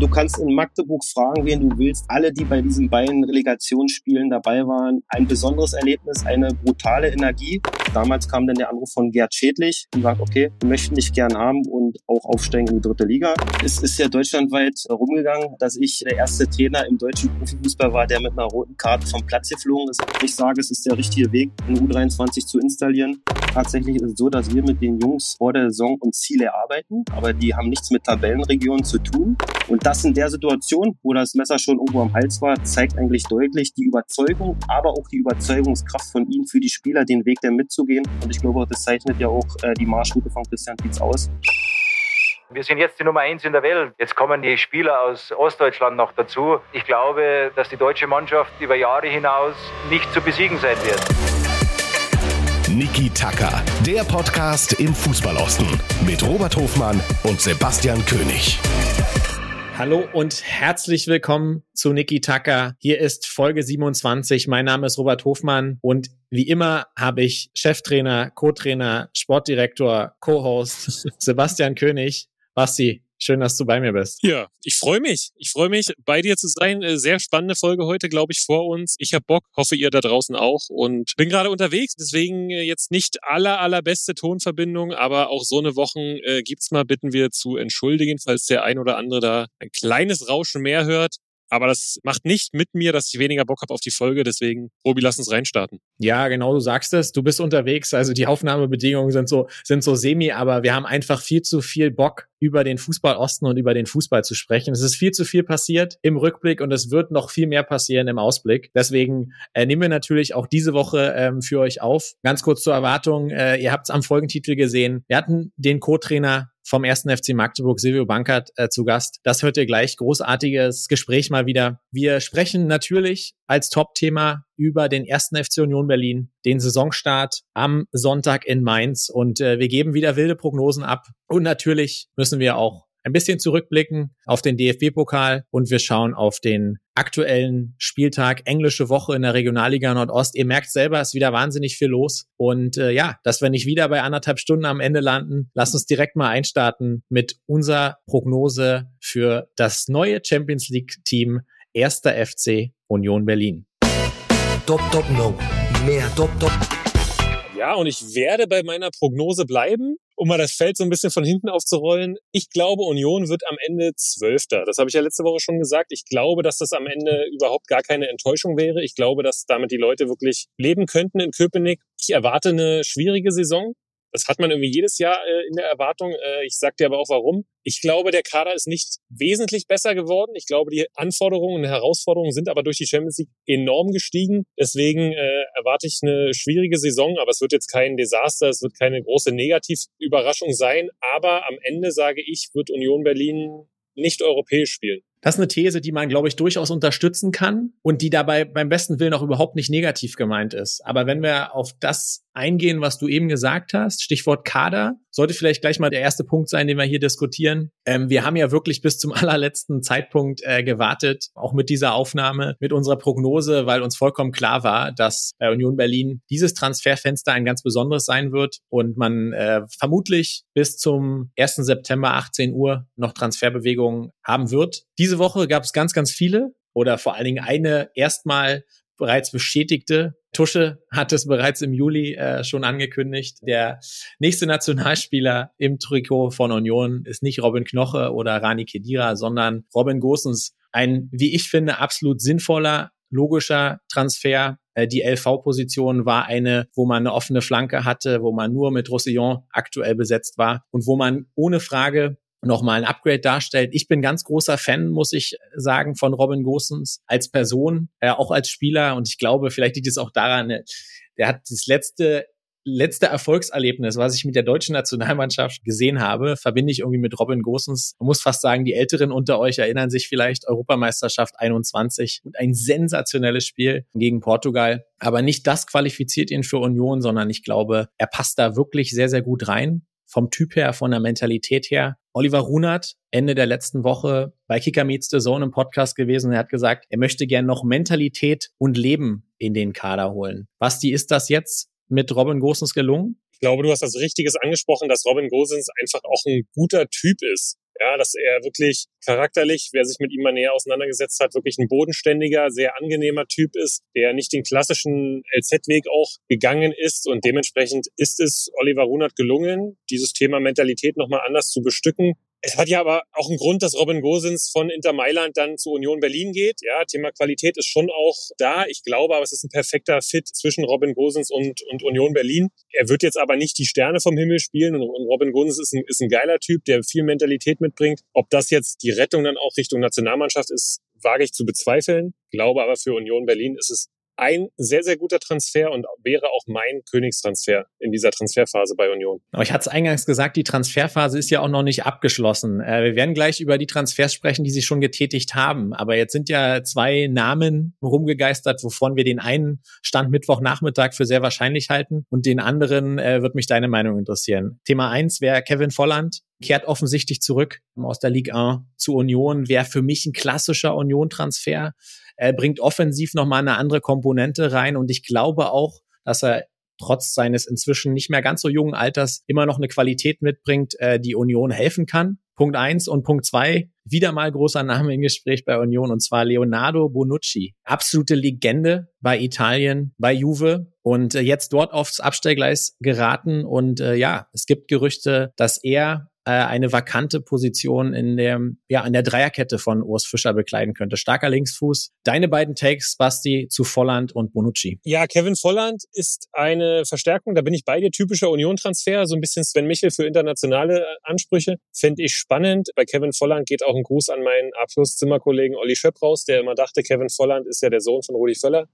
Du kannst in Magdeburg fragen, wen du willst. Alle, die bei diesen beiden Relegationsspielen dabei waren, ein besonderes Erlebnis, eine brutale Energie. Damals kam dann der Anruf von Gerd Schädlich und sagt, okay, wir möchten dich gern haben und auch aufsteigen in die dritte Liga. Es ist ja deutschlandweit rumgegangen, dass ich der erste Trainer im deutschen Profifußball war, der mit einer roten Karte vom Platz geflogen ist. Ich sage, es ist der richtige Weg, eine U23 zu installieren. Tatsächlich ist es so, dass wir mit den Jungs vor der Saison uns Ziele erarbeiten, aber die haben nichts mit Tabellenregionen zu tun. Und das in der Situation, wo das Messer schon irgendwo am Hals war, zeigt eigentlich deutlich die Überzeugung, aber auch die Überzeugungskraft von ihnen für die Spieler, den Weg da mitzugehen. Und ich glaube, das zeichnet ja auch äh, die Marschroute von Christian Dietz aus. Wir sind jetzt die Nummer eins in der Welt. Jetzt kommen die Spieler aus Ostdeutschland noch dazu. Ich glaube, dass die deutsche Mannschaft über Jahre hinaus nicht zu besiegen sein wird. Niki Tacker, der Podcast im Fußballosten mit Robert Hofmann und Sebastian König. Hallo und herzlich willkommen zu Niki Tucker. Hier ist Folge 27. Mein Name ist Robert Hofmann und wie immer habe ich Cheftrainer, Co-Trainer, Sportdirektor, Co-Host Sebastian König. Basti, Schön, dass du bei mir bist. Ja, ich freue mich. Ich freue mich, bei dir zu sein. Äh, sehr spannende Folge heute, glaube ich, vor uns. Ich habe Bock, hoffe ihr da draußen auch und bin gerade unterwegs. Deswegen äh, jetzt nicht aller, allerbeste Tonverbindung, aber auch so eine Wochen äh, gibt's mal, bitten wir zu entschuldigen, falls der ein oder andere da ein kleines Rauschen mehr hört. Aber das macht nicht mit mir, dass ich weniger Bock habe auf die Folge. Deswegen, Robi, lass uns reinstarten. Ja, genau, du sagst es. Du bist unterwegs. Also die Aufnahmebedingungen sind so, sind so semi, aber wir haben einfach viel zu viel Bock, über den Fußball Osten und über den Fußball zu sprechen. Es ist viel zu viel passiert im Rückblick und es wird noch viel mehr passieren im Ausblick. Deswegen äh, nehmen wir natürlich auch diese Woche ähm, für euch auf. Ganz kurz zur Erwartung. Äh, ihr habt es am Folgentitel gesehen. Wir hatten den Co-Trainer vom ersten FC Magdeburg, Silvio Bankert, äh, zu Gast. Das hört ihr gleich. Großartiges Gespräch mal wieder. Wir sprechen natürlich als Top-Thema über den ersten FC Union Berlin, den Saisonstart am Sonntag in Mainz und äh, wir geben wieder wilde Prognosen ab. Und natürlich müssen wir auch ein bisschen zurückblicken auf den DFB-Pokal und wir schauen auf den aktuellen Spieltag, englische Woche in der Regionalliga Nordost. Ihr merkt selber, es ist wieder wahnsinnig viel los. Und äh, ja, dass wir nicht wieder bei anderthalb Stunden am Ende landen, lasst uns direkt mal einstarten mit unserer Prognose für das neue Champions League-Team 1. FC Union Berlin. Dop, dop, no. Mehr dop, dop. Ja, und ich werde bei meiner Prognose bleiben um mal das Feld so ein bisschen von hinten aufzurollen. Ich glaube, Union wird am Ende Zwölfter. Das habe ich ja letzte Woche schon gesagt. Ich glaube, dass das am Ende überhaupt gar keine Enttäuschung wäre. Ich glaube, dass damit die Leute wirklich leben könnten in Köpenick. Ich erwarte eine schwierige Saison. Das hat man irgendwie jedes Jahr äh, in der Erwartung. Äh, ich sag dir aber auch warum. Ich glaube, der Kader ist nicht wesentlich besser geworden. Ich glaube, die Anforderungen und Herausforderungen sind aber durch die Champions League enorm gestiegen. Deswegen äh, erwarte ich eine schwierige Saison, aber es wird jetzt kein Desaster, es wird keine große Negativüberraschung sein. Aber am Ende sage ich, wird Union Berlin nicht europäisch spielen. Das ist eine These, die man, glaube ich, durchaus unterstützen kann und die dabei beim besten Willen auch überhaupt nicht negativ gemeint ist. Aber wenn wir auf das eingehen, was du eben gesagt hast, Stichwort Kader, sollte vielleicht gleich mal der erste Punkt sein, den wir hier diskutieren. Ähm, wir haben ja wirklich bis zum allerletzten Zeitpunkt äh, gewartet, auch mit dieser Aufnahme, mit unserer Prognose, weil uns vollkommen klar war, dass äh, Union Berlin dieses Transferfenster ein ganz besonderes sein wird und man äh, vermutlich bis zum 1. September 18 Uhr noch Transferbewegungen haben wird. Diese Woche gab es ganz, ganz viele oder vor allen Dingen eine erstmal bereits bestätigte. Tusche hat es bereits im Juli äh, schon angekündigt. Der nächste Nationalspieler im Trikot von Union ist nicht Robin Knoche oder Rani Kedira, sondern Robin Gosens. Ein, wie ich finde, absolut sinnvoller, logischer Transfer. Äh, die LV-Position war eine, wo man eine offene Flanke hatte, wo man nur mit Roussillon aktuell besetzt war und wo man ohne Frage nochmal ein Upgrade darstellt. Ich bin ganz großer Fan, muss ich sagen, von Robin Gosens als Person, äh, auch als Spieler. Und ich glaube, vielleicht liegt es auch daran, äh, der hat das letzte letzte Erfolgserlebnis, was ich mit der deutschen Nationalmannschaft gesehen habe, verbinde ich irgendwie mit Robin Gosens. Man muss fast sagen, die Älteren unter euch erinnern sich vielleicht Europameisterschaft 21 und ein sensationelles Spiel gegen Portugal. Aber nicht das qualifiziert ihn für Union, sondern ich glaube, er passt da wirklich sehr, sehr gut rein vom Typ her, von der Mentalität her. Oliver Runert, Ende der letzten Woche bei Kicker Meets the Zone im Podcast gewesen. Er hat gesagt, er möchte gern noch Mentalität und Leben in den Kader holen. Basti, ist das jetzt mit Robin Gosens gelungen? Ich glaube, du hast das Richtiges angesprochen, dass Robin Gosens einfach auch ein guter Typ ist. Ja, dass er wirklich charakterlich, wer sich mit ihm mal näher auseinandergesetzt hat, wirklich ein bodenständiger, sehr angenehmer Typ ist, der nicht den klassischen LZ-Weg auch gegangen ist. Und dementsprechend ist es Oliver Runert gelungen, dieses Thema Mentalität nochmal anders zu bestücken es hat ja aber auch einen Grund, dass Robin Gosens von Inter Mailand dann zu Union Berlin geht. Ja, Thema Qualität ist schon auch da. Ich glaube aber, es ist ein perfekter Fit zwischen Robin Gosens und, und Union Berlin. Er wird jetzt aber nicht die Sterne vom Himmel spielen und, Robin Gosens ist ein, ist ein geiler Typ, der viel Mentalität mitbringt. Ob das jetzt die Rettung dann auch Richtung Nationalmannschaft ist, wage ich zu bezweifeln. Glaube aber für Union Berlin ist es ein sehr, sehr guter Transfer und wäre auch mein Königstransfer in dieser Transferphase bei Union. Aber ich hatte es eingangs gesagt, die Transferphase ist ja auch noch nicht abgeschlossen. Äh, wir werden gleich über die Transfers sprechen, die sie schon getätigt haben. Aber jetzt sind ja zwei Namen rumgegeistert, wovon wir den einen Stand Mittwochnachmittag für sehr wahrscheinlich halten und den anderen äh, wird mich deine Meinung interessieren. Thema eins wäre Kevin Volland, kehrt offensichtlich zurück aus der Ligue 1 zu Union, wäre für mich ein klassischer Union-Transfer. Er bringt offensiv nochmal eine andere Komponente rein und ich glaube auch, dass er trotz seines inzwischen nicht mehr ganz so jungen Alters immer noch eine Qualität mitbringt, äh, die Union helfen kann. Punkt eins und Punkt zwei, wieder mal großer Name im Gespräch bei Union und zwar Leonardo Bonucci. Absolute Legende bei Italien, bei Juve und äh, jetzt dort aufs Abstellgleis geraten und äh, ja, es gibt Gerüchte, dass er äh, eine vakante Position in der, ja, in der Dreierkette von Urs Fischer bekleiden könnte. Starker Linksfuß. Deine beiden Takes, Basti, zu Volland und Bonucci. Ja, Kevin Volland ist eine Verstärkung. Da bin ich bei dir. Typischer Union-Transfer. So ein bisschen Sven Michel für internationale äh, Ansprüche. Fände ich spannend. Bei Kevin Volland geht auch ein Gruß an meinen Abschlusszimmerkollegen Olli Schöpp raus, der immer dachte, Kevin Volland ist ja der Sohn von Rudi Völler.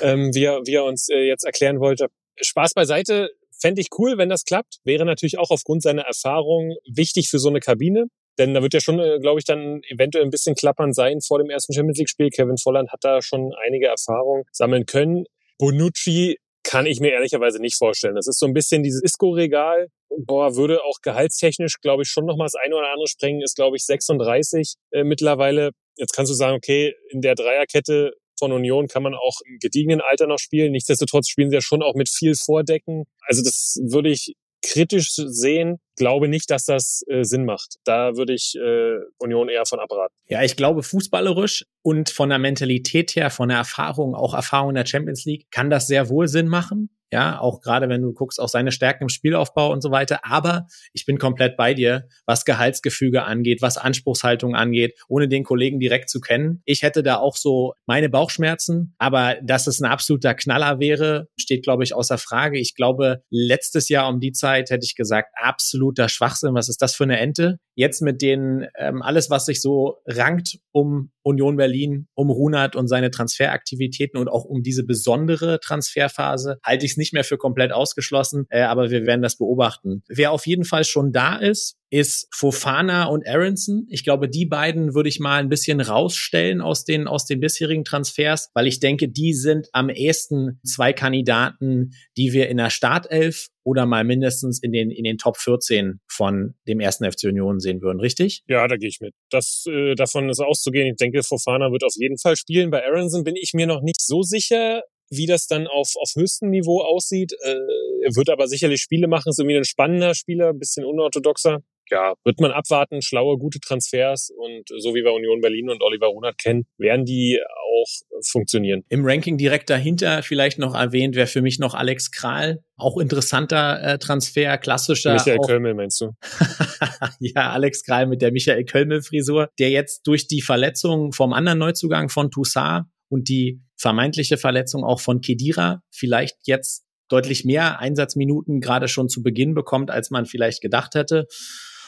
ähm, wie, er, wie er uns äh, jetzt erklären wollte. Spaß beiseite. Fände ich cool, wenn das klappt. Wäre natürlich auch aufgrund seiner Erfahrung wichtig für so eine Kabine. Denn da wird ja schon, äh, glaube ich, dann eventuell ein bisschen klappern sein vor dem ersten Champions League-Spiel. Kevin Volland hat da schon einige Erfahrungen sammeln können. Bonucci kann ich mir ehrlicherweise nicht vorstellen. Das ist so ein bisschen dieses Isco-Regal. Boah, würde auch gehaltstechnisch, glaube ich, schon noch mal das eine oder andere sprengen. Ist, glaube ich, 36 äh, mittlerweile. Jetzt kannst du sagen, okay, in der Dreierkette von Union kann man auch im gediegenen Alter noch spielen. Nichtsdestotrotz spielen sie ja schon auch mit viel Vordecken. Also das würde ich kritisch sehen. Glaube nicht, dass das äh, Sinn macht. Da würde ich äh, Union eher von abraten. Ja, ich glaube, fußballerisch und von der Mentalität her, von der Erfahrung, auch Erfahrung in der Champions League, kann das sehr wohl Sinn machen. Ja, auch gerade wenn du guckst, auch seine Stärken im Spielaufbau und so weiter. Aber ich bin komplett bei dir, was Gehaltsgefüge angeht, was Anspruchshaltung angeht, ohne den Kollegen direkt zu kennen. Ich hätte da auch so meine Bauchschmerzen, aber dass es ein absoluter Knaller wäre, steht, glaube ich, außer Frage. Ich glaube, letztes Jahr um die Zeit hätte ich gesagt, absoluter Schwachsinn. Was ist das für eine Ente? Jetzt mit den, ähm, alles, was sich so rankt um Union Berlin, um Runert und seine Transferaktivitäten und auch um diese besondere Transferphase, halte ich es nicht mehr für komplett ausgeschlossen, äh, aber wir werden das beobachten. Wer auf jeden Fall schon da ist, ist Fofana und Aronson. Ich glaube, die beiden würde ich mal ein bisschen rausstellen aus den, aus den bisherigen Transfers, weil ich denke, die sind am ehesten zwei Kandidaten, die wir in der Startelf oder mal mindestens in den, in den Top 14 von dem ersten FC Union sehen würden, richtig? Ja, da gehe ich mit. Das, äh, davon ist auszugehen. Ich denke, Fofana wird auf jeden Fall spielen. Bei Aronson bin ich mir noch nicht so sicher wie das dann auf, auf höchstem Niveau aussieht. Äh, er wird aber sicherlich Spiele machen, ist irgendwie ein spannender Spieler, bisschen unorthodoxer ja, wird man abwarten, schlaue, gute Transfers und so wie wir Union Berlin und Oliver Runert kennen, werden die auch funktionieren. Im Ranking direkt dahinter vielleicht noch erwähnt, wäre für mich noch Alex Kral, auch interessanter äh, Transfer, klassischer. Michael Kölmel meinst du? ja, Alex Kral mit der Michael Kölmel Frisur, der jetzt durch die Verletzung vom anderen Neuzugang von Toussaint und die vermeintliche Verletzung auch von Kedira vielleicht jetzt deutlich mehr Einsatzminuten gerade schon zu Beginn bekommt, als man vielleicht gedacht hätte.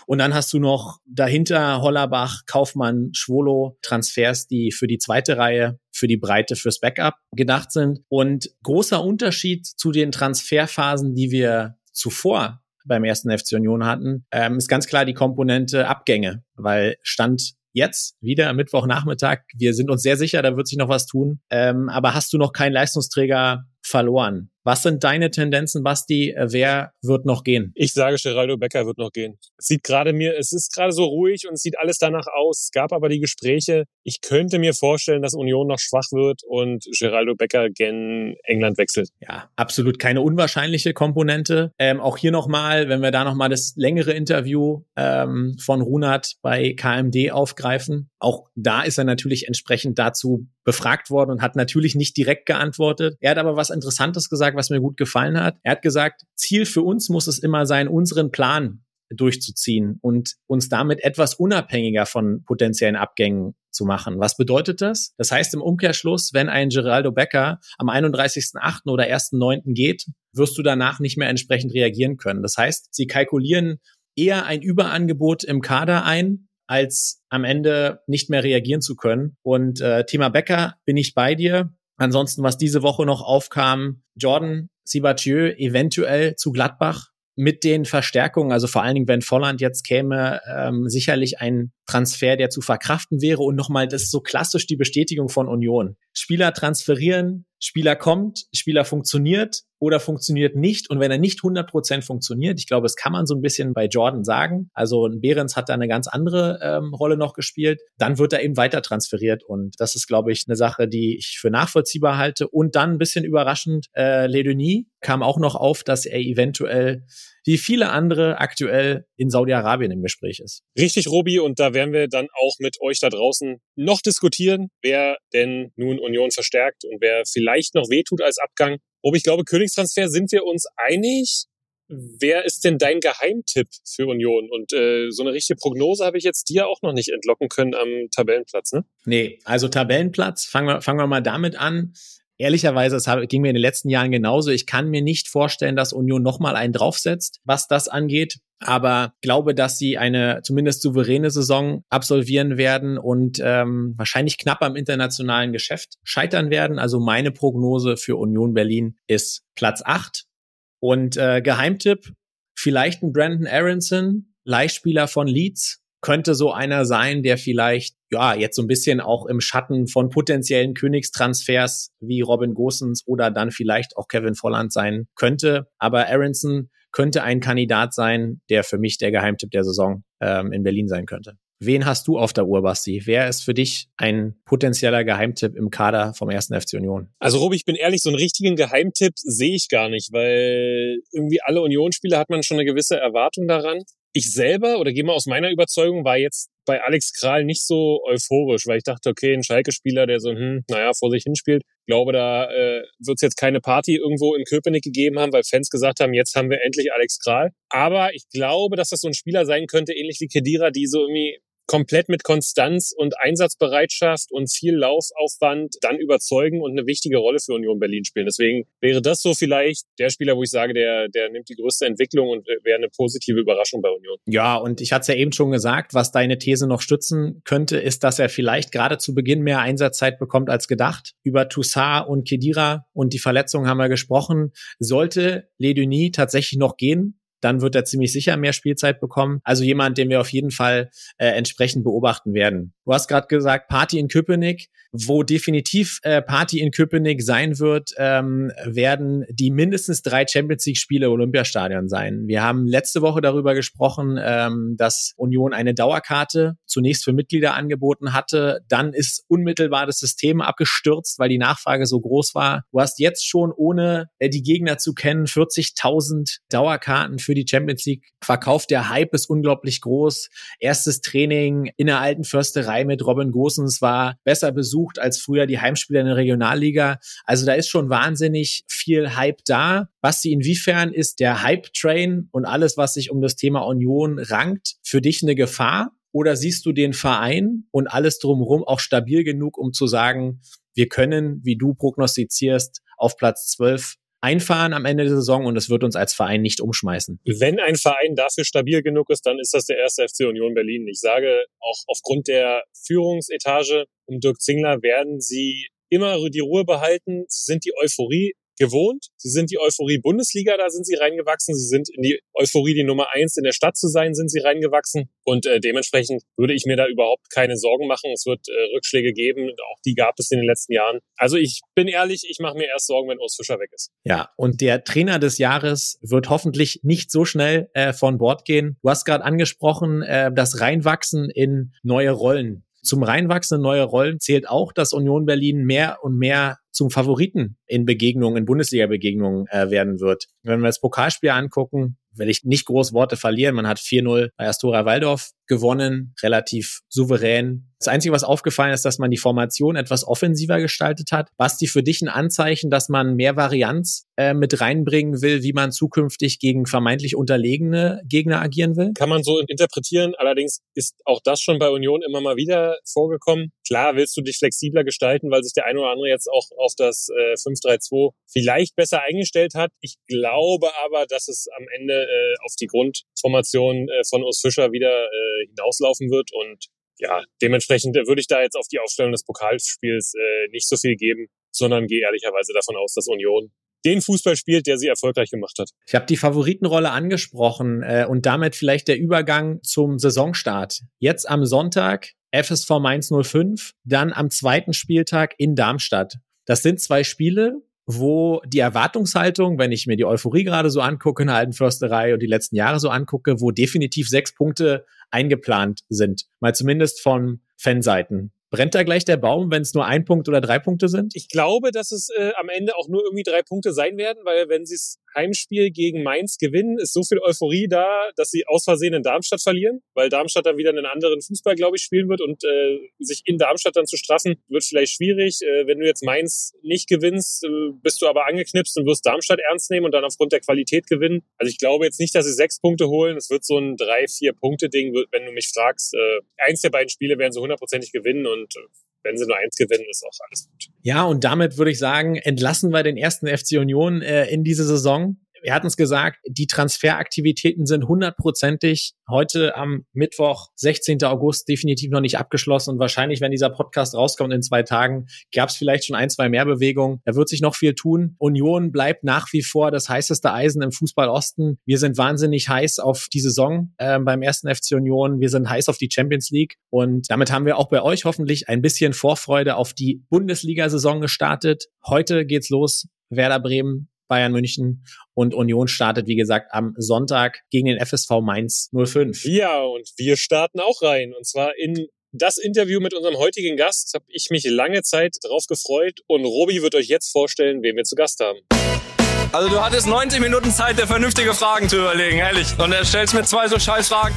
Und dann hast du noch dahinter Hollerbach, Kaufmann, Schwolo, Transfers, die für die zweite Reihe, für die Breite, fürs Backup gedacht sind. Und großer Unterschied zu den Transferphasen, die wir zuvor beim ersten FC Union hatten, ähm, ist ganz klar die Komponente Abgänge, weil Stand jetzt wieder Mittwochnachmittag. Wir sind uns sehr sicher, da wird sich noch was tun. Ähm, aber hast du noch keinen Leistungsträger verloren? Was sind deine Tendenzen, Basti? Äh, wer wird noch gehen? Ich sage, Geraldo Becker wird noch gehen. Es sieht gerade mir, es ist gerade so ruhig und es sieht alles danach aus. Es gab aber die Gespräche. Ich könnte mir vorstellen, dass Union noch schwach wird und Geraldo Becker gen England wechselt. Ja, absolut keine unwahrscheinliche Komponente. Ähm, auch hier nochmal, wenn wir da nochmal das längere Interview ähm, von Runert bei KMD aufgreifen. Auch da ist er natürlich entsprechend dazu befragt worden und hat natürlich nicht direkt geantwortet. Er hat aber was Interessantes gesagt, was mir gut gefallen hat. Er hat gesagt, Ziel für uns muss es immer sein, unseren Plan durchzuziehen und uns damit etwas unabhängiger von potenziellen Abgängen zu machen. Was bedeutet das? Das heißt im Umkehrschluss, wenn ein Geraldo Becker am 31.8. oder 1.9. geht, wirst du danach nicht mehr entsprechend reagieren können. Das heißt, sie kalkulieren eher ein Überangebot im Kader ein, als am Ende nicht mehr reagieren zu können. Und äh, Thema Becker bin ich bei dir. Ansonsten, was diese Woche noch aufkam, Jordan Sibatieu eventuell zu Gladbach mit den Verstärkungen, also vor allen Dingen, wenn Volland jetzt käme, ähm, sicherlich ein Transfer, der zu verkraften wäre. Und nochmal, das ist so klassisch die Bestätigung von Union. Spieler transferieren, Spieler kommt, Spieler funktioniert oder funktioniert nicht. Und wenn er nicht 100% funktioniert, ich glaube, das kann man so ein bisschen bei Jordan sagen. Also ein Behrens hat da eine ganz andere ähm, Rolle noch gespielt. Dann wird er eben weiter transferiert. Und das ist, glaube ich, eine Sache, die ich für nachvollziehbar halte. Und dann ein bisschen überraschend, äh, Le Denis kam auch noch auf, dass er eventuell wie viele andere aktuell in Saudi-Arabien im Gespräch ist. Richtig, Robi, und da werden wir dann auch mit euch da draußen noch diskutieren, wer denn nun Union verstärkt und wer vielleicht noch wehtut als Abgang. Robi, ich glaube, Königstransfer sind wir uns einig. Wer ist denn dein Geheimtipp für Union? Und äh, so eine richtige Prognose habe ich jetzt dir auch noch nicht entlocken können am Tabellenplatz, ne? Nee, also Tabellenplatz, fangen wir, fangen wir mal damit an. Ehrlicherweise, es ging mir in den letzten Jahren genauso. Ich kann mir nicht vorstellen, dass Union nochmal einen draufsetzt, was das angeht. Aber glaube, dass sie eine zumindest souveräne Saison absolvieren werden und ähm, wahrscheinlich knapp am internationalen Geschäft scheitern werden. Also meine Prognose für Union Berlin ist Platz acht Und äh, Geheimtipp, vielleicht ein Brandon Aronson, Leihspieler von Leeds, könnte so einer sein, der vielleicht ja jetzt so ein bisschen auch im Schatten von potenziellen Königstransfers wie Robin Gosens oder dann vielleicht auch Kevin Volland sein könnte. Aber Aronson könnte ein Kandidat sein, der für mich der Geheimtipp der Saison ähm, in Berlin sein könnte. Wen hast du auf der Uhr, Basti? Wer ist für dich ein potenzieller Geheimtipp im Kader vom ersten FC Union? Also Robi, ich bin ehrlich, so einen richtigen Geheimtipp sehe ich gar nicht, weil irgendwie alle Unionsspieler hat man schon eine gewisse Erwartung daran ich selber oder gehe mal aus meiner Überzeugung war jetzt bei Alex Kral nicht so euphorisch, weil ich dachte, okay, ein Schalke-Spieler, der so, hm, naja, vor sich hinspielt, glaube, da äh, wird es jetzt keine Party irgendwo in Köpenick gegeben haben, weil Fans gesagt haben, jetzt haben wir endlich Alex Kral. Aber ich glaube, dass das so ein Spieler sein könnte, ähnlich wie Kedira, die so irgendwie komplett mit Konstanz und Einsatzbereitschaft und viel Laufaufwand dann überzeugen und eine wichtige Rolle für Union Berlin spielen. Deswegen wäre das so vielleicht der Spieler, wo ich sage, der, der nimmt die größte Entwicklung und wäre eine positive Überraschung bei Union. Ja, und ich hatte es ja eben schon gesagt, was deine These noch stützen könnte, ist, dass er vielleicht gerade zu Beginn mehr Einsatzzeit bekommt als gedacht. Über Toussaint und Kedira und die Verletzungen haben wir gesprochen. Sollte Leduni tatsächlich noch gehen, dann wird er ziemlich sicher mehr Spielzeit bekommen. Also jemand, den wir auf jeden Fall äh, entsprechend beobachten werden. Du hast gerade gesagt, Party in Köpenick. Wo definitiv äh, Party in Köpenick sein wird, ähm, werden die mindestens drei Champions League-Spiele Olympiastadion sein. Wir haben letzte Woche darüber gesprochen, ähm, dass Union eine Dauerkarte zunächst für Mitglieder angeboten hatte. Dann ist unmittelbar das System abgestürzt, weil die Nachfrage so groß war. Du hast jetzt schon, ohne äh, die Gegner zu kennen, 40.000 Dauerkarten für die Champions League verkauft. Der Hype ist unglaublich groß. Erstes Training in der alten Försterei mit Robin Gosens war besser besucht als früher die Heimspieler in der Regionalliga. Also da ist schon wahnsinnig viel Hype da. Basti, inwiefern ist der Hype-Train und alles, was sich um das Thema Union rankt, für dich eine Gefahr? Oder siehst du den Verein und alles drumherum auch stabil genug, um zu sagen, wir können, wie du prognostizierst, auf Platz 12 einfahren am Ende der Saison und es wird uns als Verein nicht umschmeißen. Wenn ein Verein dafür stabil genug ist, dann ist das der erste FC Union Berlin. Ich sage auch aufgrund der Führungsetage um Dirk Zingler werden sie immer die Ruhe behalten, sind die Euphorie gewohnt. Sie sind die Euphorie Bundesliga, da sind sie reingewachsen. Sie sind in die Euphorie, die Nummer eins in der Stadt zu sein, sind sie reingewachsen. Und äh, dementsprechend würde ich mir da überhaupt keine Sorgen machen. Es wird äh, Rückschläge geben. Auch die gab es in den letzten Jahren. Also ich bin ehrlich, ich mache mir erst Sorgen, wenn Urs Fischer weg ist. Ja, und der Trainer des Jahres wird hoffentlich nicht so schnell äh, von Bord gehen. Du hast gerade angesprochen, äh, das Reinwachsen in neue Rollen. Zum Reinwachsen in neue Rollen zählt auch, dass Union Berlin mehr und mehr zum Favoriten in Begegnungen, in Bundesliga-Begegnungen äh, werden wird. Wenn wir das Pokalspiel angucken, will ich nicht groß Worte verlieren. Man hat 4-0 bei Astora Waldorf gewonnen, relativ souverän. Das Einzige, was aufgefallen ist, dass man die Formation etwas offensiver gestaltet hat. Basti, für dich ein Anzeichen, dass man mehr Varianz äh, mit reinbringen will, wie man zukünftig gegen vermeintlich unterlegene Gegner agieren will? Kann man so interpretieren. Allerdings ist auch das schon bei Union immer mal wieder vorgekommen. Klar willst du dich flexibler gestalten, weil sich der eine oder andere jetzt auch auf das äh, 5-3-2 vielleicht besser eingestellt hat. Ich glaube aber, dass es am Ende äh, auf die Grundformation äh, von Urs Fischer wieder äh, hinauslaufen wird und ja, dementsprechend würde ich da jetzt auf die Aufstellung des Pokalspiels äh, nicht so viel geben, sondern gehe ehrlicherweise davon aus, dass Union den Fußball spielt, der sie erfolgreich gemacht hat. Ich habe die Favoritenrolle angesprochen äh, und damit vielleicht der Übergang zum Saisonstart. Jetzt am Sonntag FSV Mainz 05, dann am zweiten Spieltag in Darmstadt. Das sind zwei Spiele, wo die Erwartungshaltung, wenn ich mir die Euphorie gerade so angucke in der alten Försterei und die letzten Jahre so angucke, wo definitiv sechs Punkte eingeplant sind. Mal zumindest von Fanseiten. Brennt da gleich der Baum, wenn es nur ein Punkt oder drei Punkte sind? Ich glaube, dass es äh, am Ende auch nur irgendwie drei Punkte sein werden, weil wenn sie es Heimspiel gegen Mainz gewinnen, ist so viel Euphorie da, dass sie aus Versehen in Darmstadt verlieren, weil Darmstadt dann wieder einen anderen Fußball, glaube ich, spielen wird und äh, sich in Darmstadt dann zu straffen, wird vielleicht schwierig. Äh, wenn du jetzt Mainz nicht gewinnst, äh, bist du aber angeknipst und wirst Darmstadt ernst nehmen und dann aufgrund der Qualität gewinnen. Also ich glaube jetzt nicht, dass sie sechs Punkte holen. Es wird so ein drei, vier Punkte Ding, wenn du mich fragst. Äh, eins der beiden Spiele werden sie hundertprozentig gewinnen und äh, wenn sie nur eins gewinnen, ist auch alles gut. Ja, und damit würde ich sagen, entlassen wir den ersten FC Union äh, in diese Saison wir hatten es gesagt, die Transferaktivitäten sind hundertprozentig heute am Mittwoch, 16. August, definitiv noch nicht abgeschlossen. Und wahrscheinlich, wenn dieser Podcast rauskommt in zwei Tagen, gab es vielleicht schon ein, zwei mehr Bewegungen. Da wird sich noch viel tun. Union bleibt nach wie vor das heißeste Eisen im Fußball Osten. Wir sind wahnsinnig heiß auf die Saison äh, beim ersten FC Union. Wir sind heiß auf die Champions League. Und damit haben wir auch bei euch hoffentlich ein bisschen Vorfreude auf die Bundesliga-Saison gestartet. Heute geht's los. Werder Bremen Bayern München und Union startet, wie gesagt, am Sonntag gegen den FSV Mainz 05. Ja, und wir starten auch rein. Und zwar in das Interview mit unserem heutigen Gast habe ich mich lange Zeit drauf gefreut und Robi wird euch jetzt vorstellen, wen wir zu Gast haben. Also du hattest 90 Minuten Zeit, dir vernünftige Fragen zu überlegen, ehrlich. Und er stellst mir zwei so scheiß Fragen.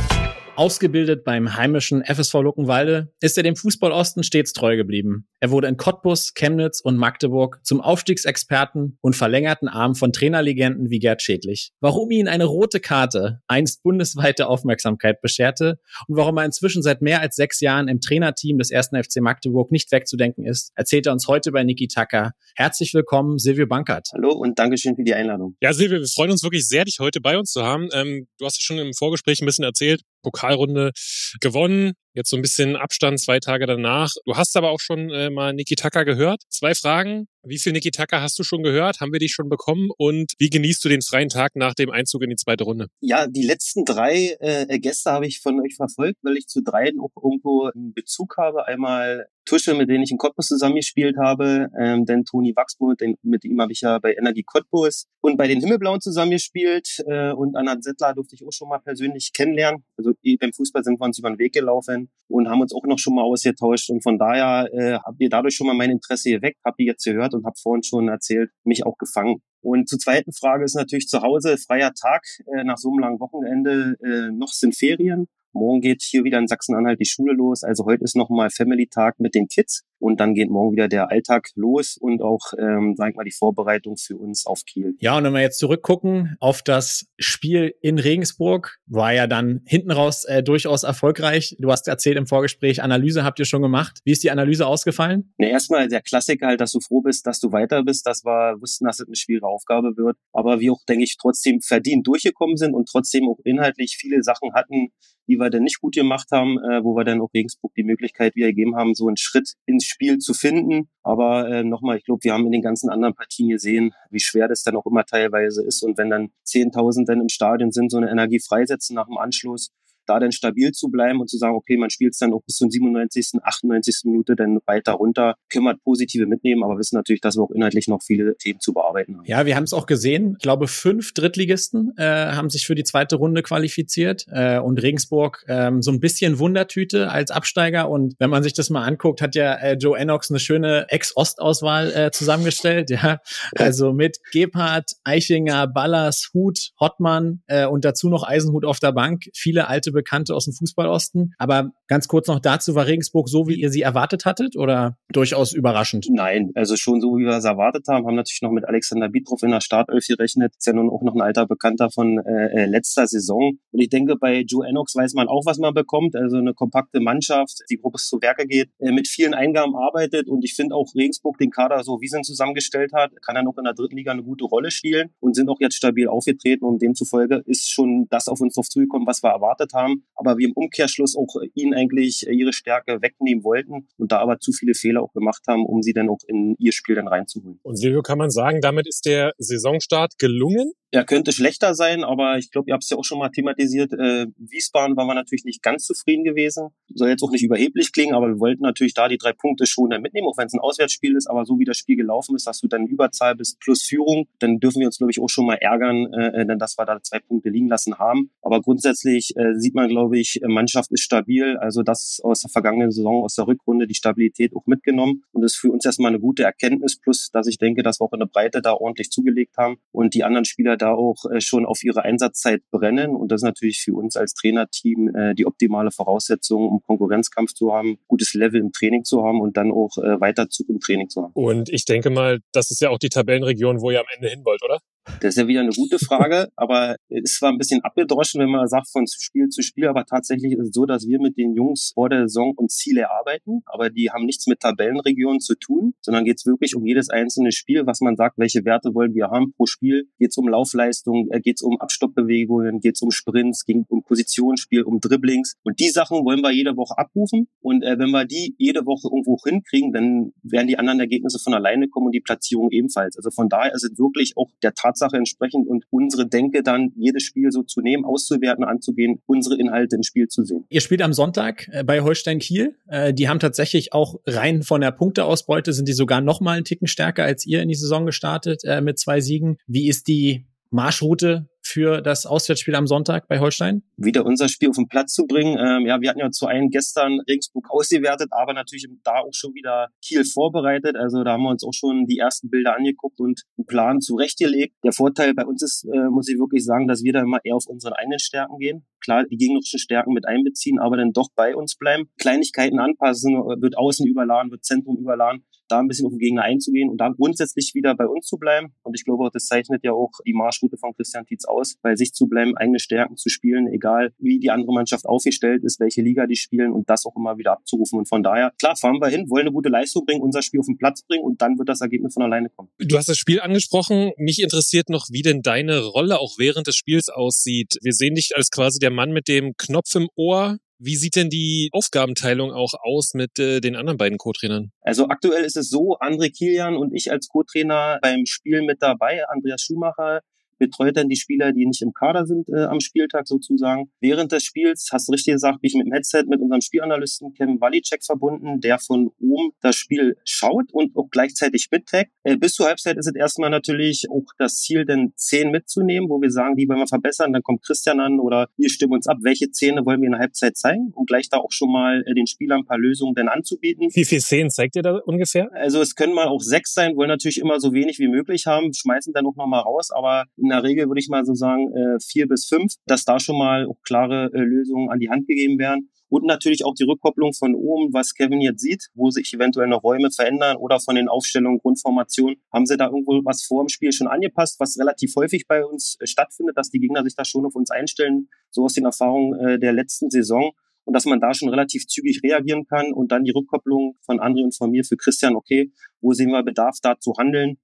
Ausgebildet beim heimischen FSV Luckenwalde ist er dem Fußball Osten stets treu geblieben. Er wurde in Cottbus, Chemnitz und Magdeburg zum Aufstiegsexperten und verlängerten Arm von Trainerlegenden wie Gerd Schädlich. Warum ihn eine rote Karte einst bundesweite Aufmerksamkeit bescherte und warum er inzwischen seit mehr als sechs Jahren im Trainerteam des ersten FC Magdeburg nicht wegzudenken ist, erzählt er uns heute bei Niki Tacker. Herzlich willkommen, Silvio Bankert. Hallo und Dankeschön für die Einladung. Ja, Silvio, wir freuen uns wirklich sehr, dich heute bei uns zu haben. Ähm, du hast ja schon im Vorgespräch ein bisschen erzählt, Pokalrunde gewonnen. Jetzt so ein bisschen Abstand zwei Tage danach. Du hast aber auch schon äh, mal Niki Tucker gehört. Zwei Fragen. Wie viel Niki Tucker hast du schon gehört? Haben wir dich schon bekommen? Und wie genießt du den freien Tag nach dem Einzug in die zweite Runde? Ja, die letzten drei äh, Gäste habe ich von euch verfolgt, weil ich zu dreien auch irgendwo einen Bezug habe. Einmal Tusche, mit denen ich in Cottbus zusammengespielt habe, ähm, denn Toni Wachsmuth, den, mit ihm habe ich ja bei Energie Cottbus und bei den Himmelblauen zusammengespielt äh, und Anna Zettler durfte ich auch schon mal persönlich kennenlernen. Also eh, beim Fußball sind wir uns über den Weg gelaufen und haben uns auch noch schon mal ausgetauscht und von daher äh, habt ihr dadurch schon mal mein Interesse geweckt, habt ihr jetzt gehört und habt vorhin schon erzählt, mich auch gefangen. Und zur zweiten Frage ist natürlich zu Hause, freier Tag äh, nach so einem langen Wochenende, äh, noch sind Ferien. Morgen geht hier wieder in Sachsen-Anhalt die Schule los. Also heute ist nochmal Family-Tag mit den Kids. Und dann geht morgen wieder der Alltag los und auch, ähm, sag ich mal, die Vorbereitung für uns auf Kiel. Ja, und wenn wir jetzt zurückgucken auf das Spiel in Regensburg, war ja dann hinten raus äh, durchaus erfolgreich. Du hast erzählt im Vorgespräch, Analyse habt ihr schon gemacht. Wie ist die Analyse ausgefallen? Na, erstmal der Klassiker halt, dass du froh bist, dass du weiter bist. Das war, wussten, dass es eine schwere Aufgabe wird. Aber wir auch, denke ich, trotzdem verdient durchgekommen sind und trotzdem auch inhaltlich viele Sachen hatten, die wir dann nicht gut gemacht haben, äh, wo wir dann auch Regensburg die Möglichkeit wieder gegeben haben, so einen Schritt ins Spiel zu finden. Aber äh, nochmal, ich glaube, wir haben in den ganzen anderen Partien gesehen, wie schwer das dann auch immer teilweise ist. Und wenn dann 10.000 dann im Stadion sind, so eine Energie freisetzen nach dem Anschluss, da dann stabil zu bleiben und zu sagen, okay, man spielt es dann auch bis zur 97., 98. Minute dann weiter runter, wir positive mitnehmen, aber wissen natürlich, dass wir auch inhaltlich noch viele Themen zu bearbeiten haben. Ja, wir haben es auch gesehen. Ich glaube, fünf Drittligisten äh, haben sich für die zweite Runde qualifiziert äh, und Regensburg ähm, so ein bisschen Wundertüte als Absteiger. Und wenn man sich das mal anguckt, hat ja äh, Joe Enox eine schöne Ex-Ost-Auswahl äh, zusammengestellt. Ja, also mit Gebhardt, Eichinger, Ballas, Hut, Hottmann äh, und dazu noch Eisenhut auf der Bank. Viele alte Bekannte aus dem Fußballosten. Aber ganz kurz noch dazu, war Regensburg so, wie ihr sie erwartet hattet oder durchaus überraschend? Nein, also schon so, wie wir es erwartet haben. Haben natürlich noch mit Alexander Bietroff in der Startelf gerechnet. Ist ja nun auch noch ein alter Bekannter von äh, äh letzter Saison. Und ich denke, bei Joe Enox weiß man auch, was man bekommt. Also eine kompakte Mannschaft, die Gruppe zu Werke geht, äh, mit vielen Eingaben arbeitet. Und ich finde auch Regensburg den Kader so, wie sie ihn zusammengestellt hat, kann er noch in der dritten Liga eine gute Rolle spielen und sind auch jetzt stabil aufgetreten. Und demzufolge ist schon das auf uns drauf zugekommen, was wir erwartet haben haben, aber wir im Umkehrschluss auch ihnen eigentlich ihre Stärke wegnehmen wollten und da aber zu viele Fehler auch gemacht haben, um sie dann auch in ihr Spiel dann reinzuholen. Und Silvio, kann man sagen, damit ist der Saisonstart gelungen? Er könnte schlechter sein, aber ich glaube, ihr habt es ja auch schon mal thematisiert. Äh, Wiesbaden waren wir natürlich nicht ganz zufrieden gewesen. Soll jetzt auch nicht überheblich klingen, aber wir wollten natürlich da die drei Punkte schon dann mitnehmen, auch wenn es ein Auswärtsspiel ist. Aber so wie das Spiel gelaufen ist, dass du dann Überzahl bist plus Führung, dann dürfen wir uns, glaube ich, auch schon mal ärgern, äh, denn dass wir da zwei Punkte liegen lassen haben. Aber grundsätzlich äh, sieht man, glaube ich, Mannschaft ist stabil. Also das aus der vergangenen Saison, aus der Rückrunde, die Stabilität auch mitgenommen. Und das ist für uns erstmal eine gute Erkenntnis. Plus, dass ich denke, dass wir auch in der Breite da ordentlich zugelegt haben und die anderen Spieler da auch äh, schon auf ihre Einsatzzeit brennen. Und das ist natürlich für uns als Trainerteam äh, die optimale Voraussetzung, um Konkurrenzkampf zu haben, gutes Level im Training zu haben und dann auch äh, weiter Zug im Training zu haben. Und ich denke mal, das ist ja auch die Tabellenregion, wo ihr am Ende hin wollt, oder? Das ist ja wieder eine gute Frage, aber es war ein bisschen abgedroschen, wenn man sagt von Spiel zu Spiel, aber tatsächlich ist es so, dass wir mit den Jungs vor der Saison und Ziele erarbeiten, aber die haben nichts mit Tabellenregionen zu tun, sondern geht es wirklich um jedes einzelne Spiel, was man sagt, welche Werte wollen wir haben pro Spiel, geht es um Laufleistung, äh, geht es um Abstoppbewegungen, geht es um Sprints, geht um Positionsspiel, um Dribblings. Und die Sachen wollen wir jede Woche abrufen. Und äh, wenn wir die jede Woche irgendwo hinkriegen, dann werden die anderen Ergebnisse von alleine kommen und die Platzierung ebenfalls. Also von daher ist es wirklich auch der Tat Tatsache entsprechend und unsere Denke dann, jedes Spiel so zu nehmen, auszuwerten, anzugehen, unsere Inhalte im Spiel zu sehen. Ihr spielt am Sonntag äh, bei Holstein Kiel. Äh, die haben tatsächlich auch rein von der Punkteausbeute sind die sogar noch mal einen Ticken stärker als ihr in die Saison gestartet äh, mit zwei Siegen. Wie ist die Marschroute für das Auswärtsspiel am Sonntag bei Holstein? Wieder unser Spiel auf den Platz zu bringen. Ähm, ja, wir hatten ja zu einen gestern Regensburg ausgewertet, aber natürlich da auch schon wieder Kiel vorbereitet. Also da haben wir uns auch schon die ersten Bilder angeguckt und einen Plan zurechtgelegt. Der Vorteil bei uns ist, äh, muss ich wirklich sagen, dass wir da immer eher auf unsere eigenen Stärken gehen. Klar, die gegnerischen Stärken mit einbeziehen, aber dann doch bei uns bleiben. Kleinigkeiten anpassen, wird außen überladen, wird Zentrum überladen da ein bisschen auf den Gegner einzugehen und da grundsätzlich wieder bei uns zu bleiben. Und ich glaube, das zeichnet ja auch die Marschroute von Christian Tietz aus, bei sich zu bleiben, eigene Stärken zu spielen, egal wie die andere Mannschaft aufgestellt ist, welche Liga die spielen und das auch immer wieder abzurufen. Und von daher, klar, fahren wir hin, wollen eine gute Leistung bringen, unser Spiel auf den Platz bringen und dann wird das Ergebnis von alleine kommen. Du hast das Spiel angesprochen. Mich interessiert noch, wie denn deine Rolle auch während des Spiels aussieht. Wir sehen dich als quasi der Mann mit dem Knopf im Ohr. Wie sieht denn die Aufgabenteilung auch aus mit äh, den anderen beiden Co-Trainern? Also aktuell ist es so, André Kilian und ich als Co-Trainer beim Spiel mit dabei, Andreas Schumacher betreut dann die Spieler, die nicht im Kader sind äh, am Spieltag sozusagen. Während des Spiels, hast du richtig gesagt, bin ich mit dem Headset mit unserem Spielanalysten Kevin Walicek verbunden, der von oben das Spiel schaut und auch gleichzeitig mitträgt. Äh, bis zur Halbzeit ist es erstmal natürlich auch das Ziel, denn zehn mitzunehmen, wo wir sagen, die wollen wir verbessern. Dann kommt Christian an oder wir stimmen uns ab, welche Zähne wollen wir in der Halbzeit zeigen, um gleich da auch schon mal äh, den Spielern ein paar Lösungen dann anzubieten. Wie viele Szenen zeigt ihr da ungefähr? Also es können mal auch sechs sein, wollen natürlich immer so wenig wie möglich haben, schmeißen dann auch nochmal raus, aber in in der Regel würde ich mal so sagen äh, vier bis fünf, dass da schon mal auch klare äh, Lösungen an die Hand gegeben werden. Und natürlich auch die Rückkopplung von oben, was Kevin jetzt sieht, wo sich eventuell noch Räume verändern oder von den Aufstellungen, Grundformationen. Haben sie da irgendwo was vor dem Spiel schon angepasst, was relativ häufig bei uns äh, stattfindet, dass die Gegner sich da schon auf uns einstellen, so aus den Erfahrungen äh, der letzten Saison und dass man da schon relativ zügig reagieren kann und dann die Rückkopplung von André und von mir für Christian, okay, wo sehen wir Bedarf da zu handeln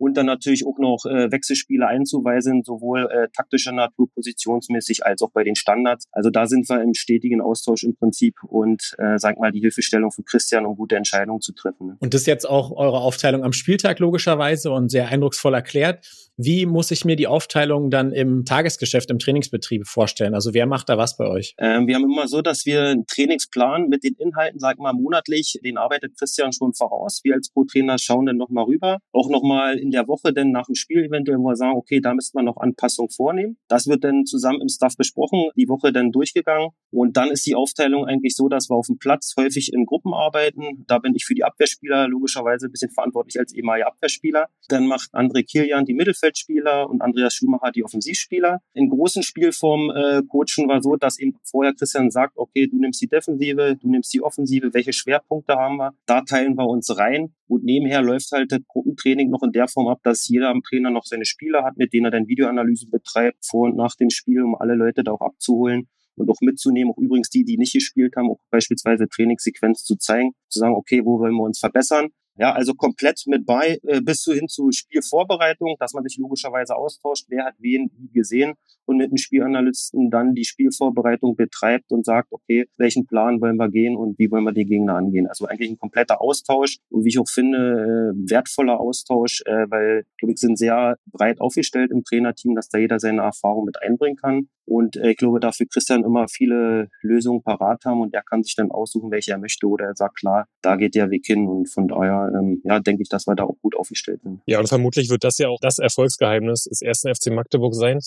und dann natürlich auch noch äh, Wechselspiele einzuweisen, sowohl äh, taktischer Natur, positionsmäßig als auch bei den Standards. Also da sind wir im stetigen Austausch im Prinzip und äh, sag mal die Hilfestellung für Christian, um gute Entscheidungen zu treffen. Ne? Und das ist jetzt auch eure Aufteilung am Spieltag logischerweise und sehr eindrucksvoll erklärt. Wie muss ich mir die Aufteilung dann im Tagesgeschäft, im Trainingsbetrieb vorstellen? Also wer macht da was bei euch? Ähm, wir haben immer so, dass wir einen Trainingsplan mit den Inhalten, sag mal monatlich, den arbeitet Christian schon voraus. Wir als Co-Trainer schauen dann nochmal rüber. Auch nochmal in der Woche dann nach dem Spiel eventuell, wo wir sagen, okay, da müsste man noch Anpassungen vornehmen. Das wird dann zusammen im Staff besprochen, die Woche dann durchgegangen. Und dann ist die Aufteilung eigentlich so, dass wir auf dem Platz häufig in Gruppen arbeiten. Da bin ich für die Abwehrspieler logischerweise ein bisschen verantwortlich als ehemaliger Abwehrspieler. Dann macht André Kilian die Mittelfeldspieler und Andreas Schumacher die Offensivspieler. In großen Spielformen äh, coachen war so, dass eben vorher Christian sagt, okay, du nimmst die Defensive, du nimmst die Offensive, welche Schwerpunkte haben wir? Da teilen wir uns rein. Und nebenher läuft halt das Gruppentraining noch in der Form ab, dass jeder am Trainer noch seine Spieler hat, mit denen er dann Videoanalysen betreibt, vor und nach dem Spiel, um alle Leute da auch abzuholen und auch mitzunehmen, auch übrigens die, die nicht gespielt haben, auch beispielsweise Trainingssequenz zu zeigen, zu sagen, okay, wo wollen wir uns verbessern? Ja, also komplett mit bei, äh, bis hin zu Spielvorbereitung, dass man sich logischerweise austauscht, wer hat wen wie gesehen und mit dem Spielanalysten dann die Spielvorbereitung betreibt und sagt, okay, welchen Plan wollen wir gehen und wie wollen wir die Gegner angehen. Also eigentlich ein kompletter Austausch und wie ich auch finde, äh, wertvoller Austausch, äh, weil glaube ich sind sehr breit aufgestellt im Trainerteam, dass da jeder seine Erfahrung mit einbringen kann. Und äh, ich glaube, dafür Christian immer viele Lösungen parat haben und er kann sich dann aussuchen, welche er möchte oder er sagt, klar, da geht der Weg hin und von daher, ähm, ja, denke ich, dass wir da auch gut aufgestellt sind. Ja, und vermutlich wird das ja auch das Erfolgsgeheimnis des ersten FC Magdeburg sein.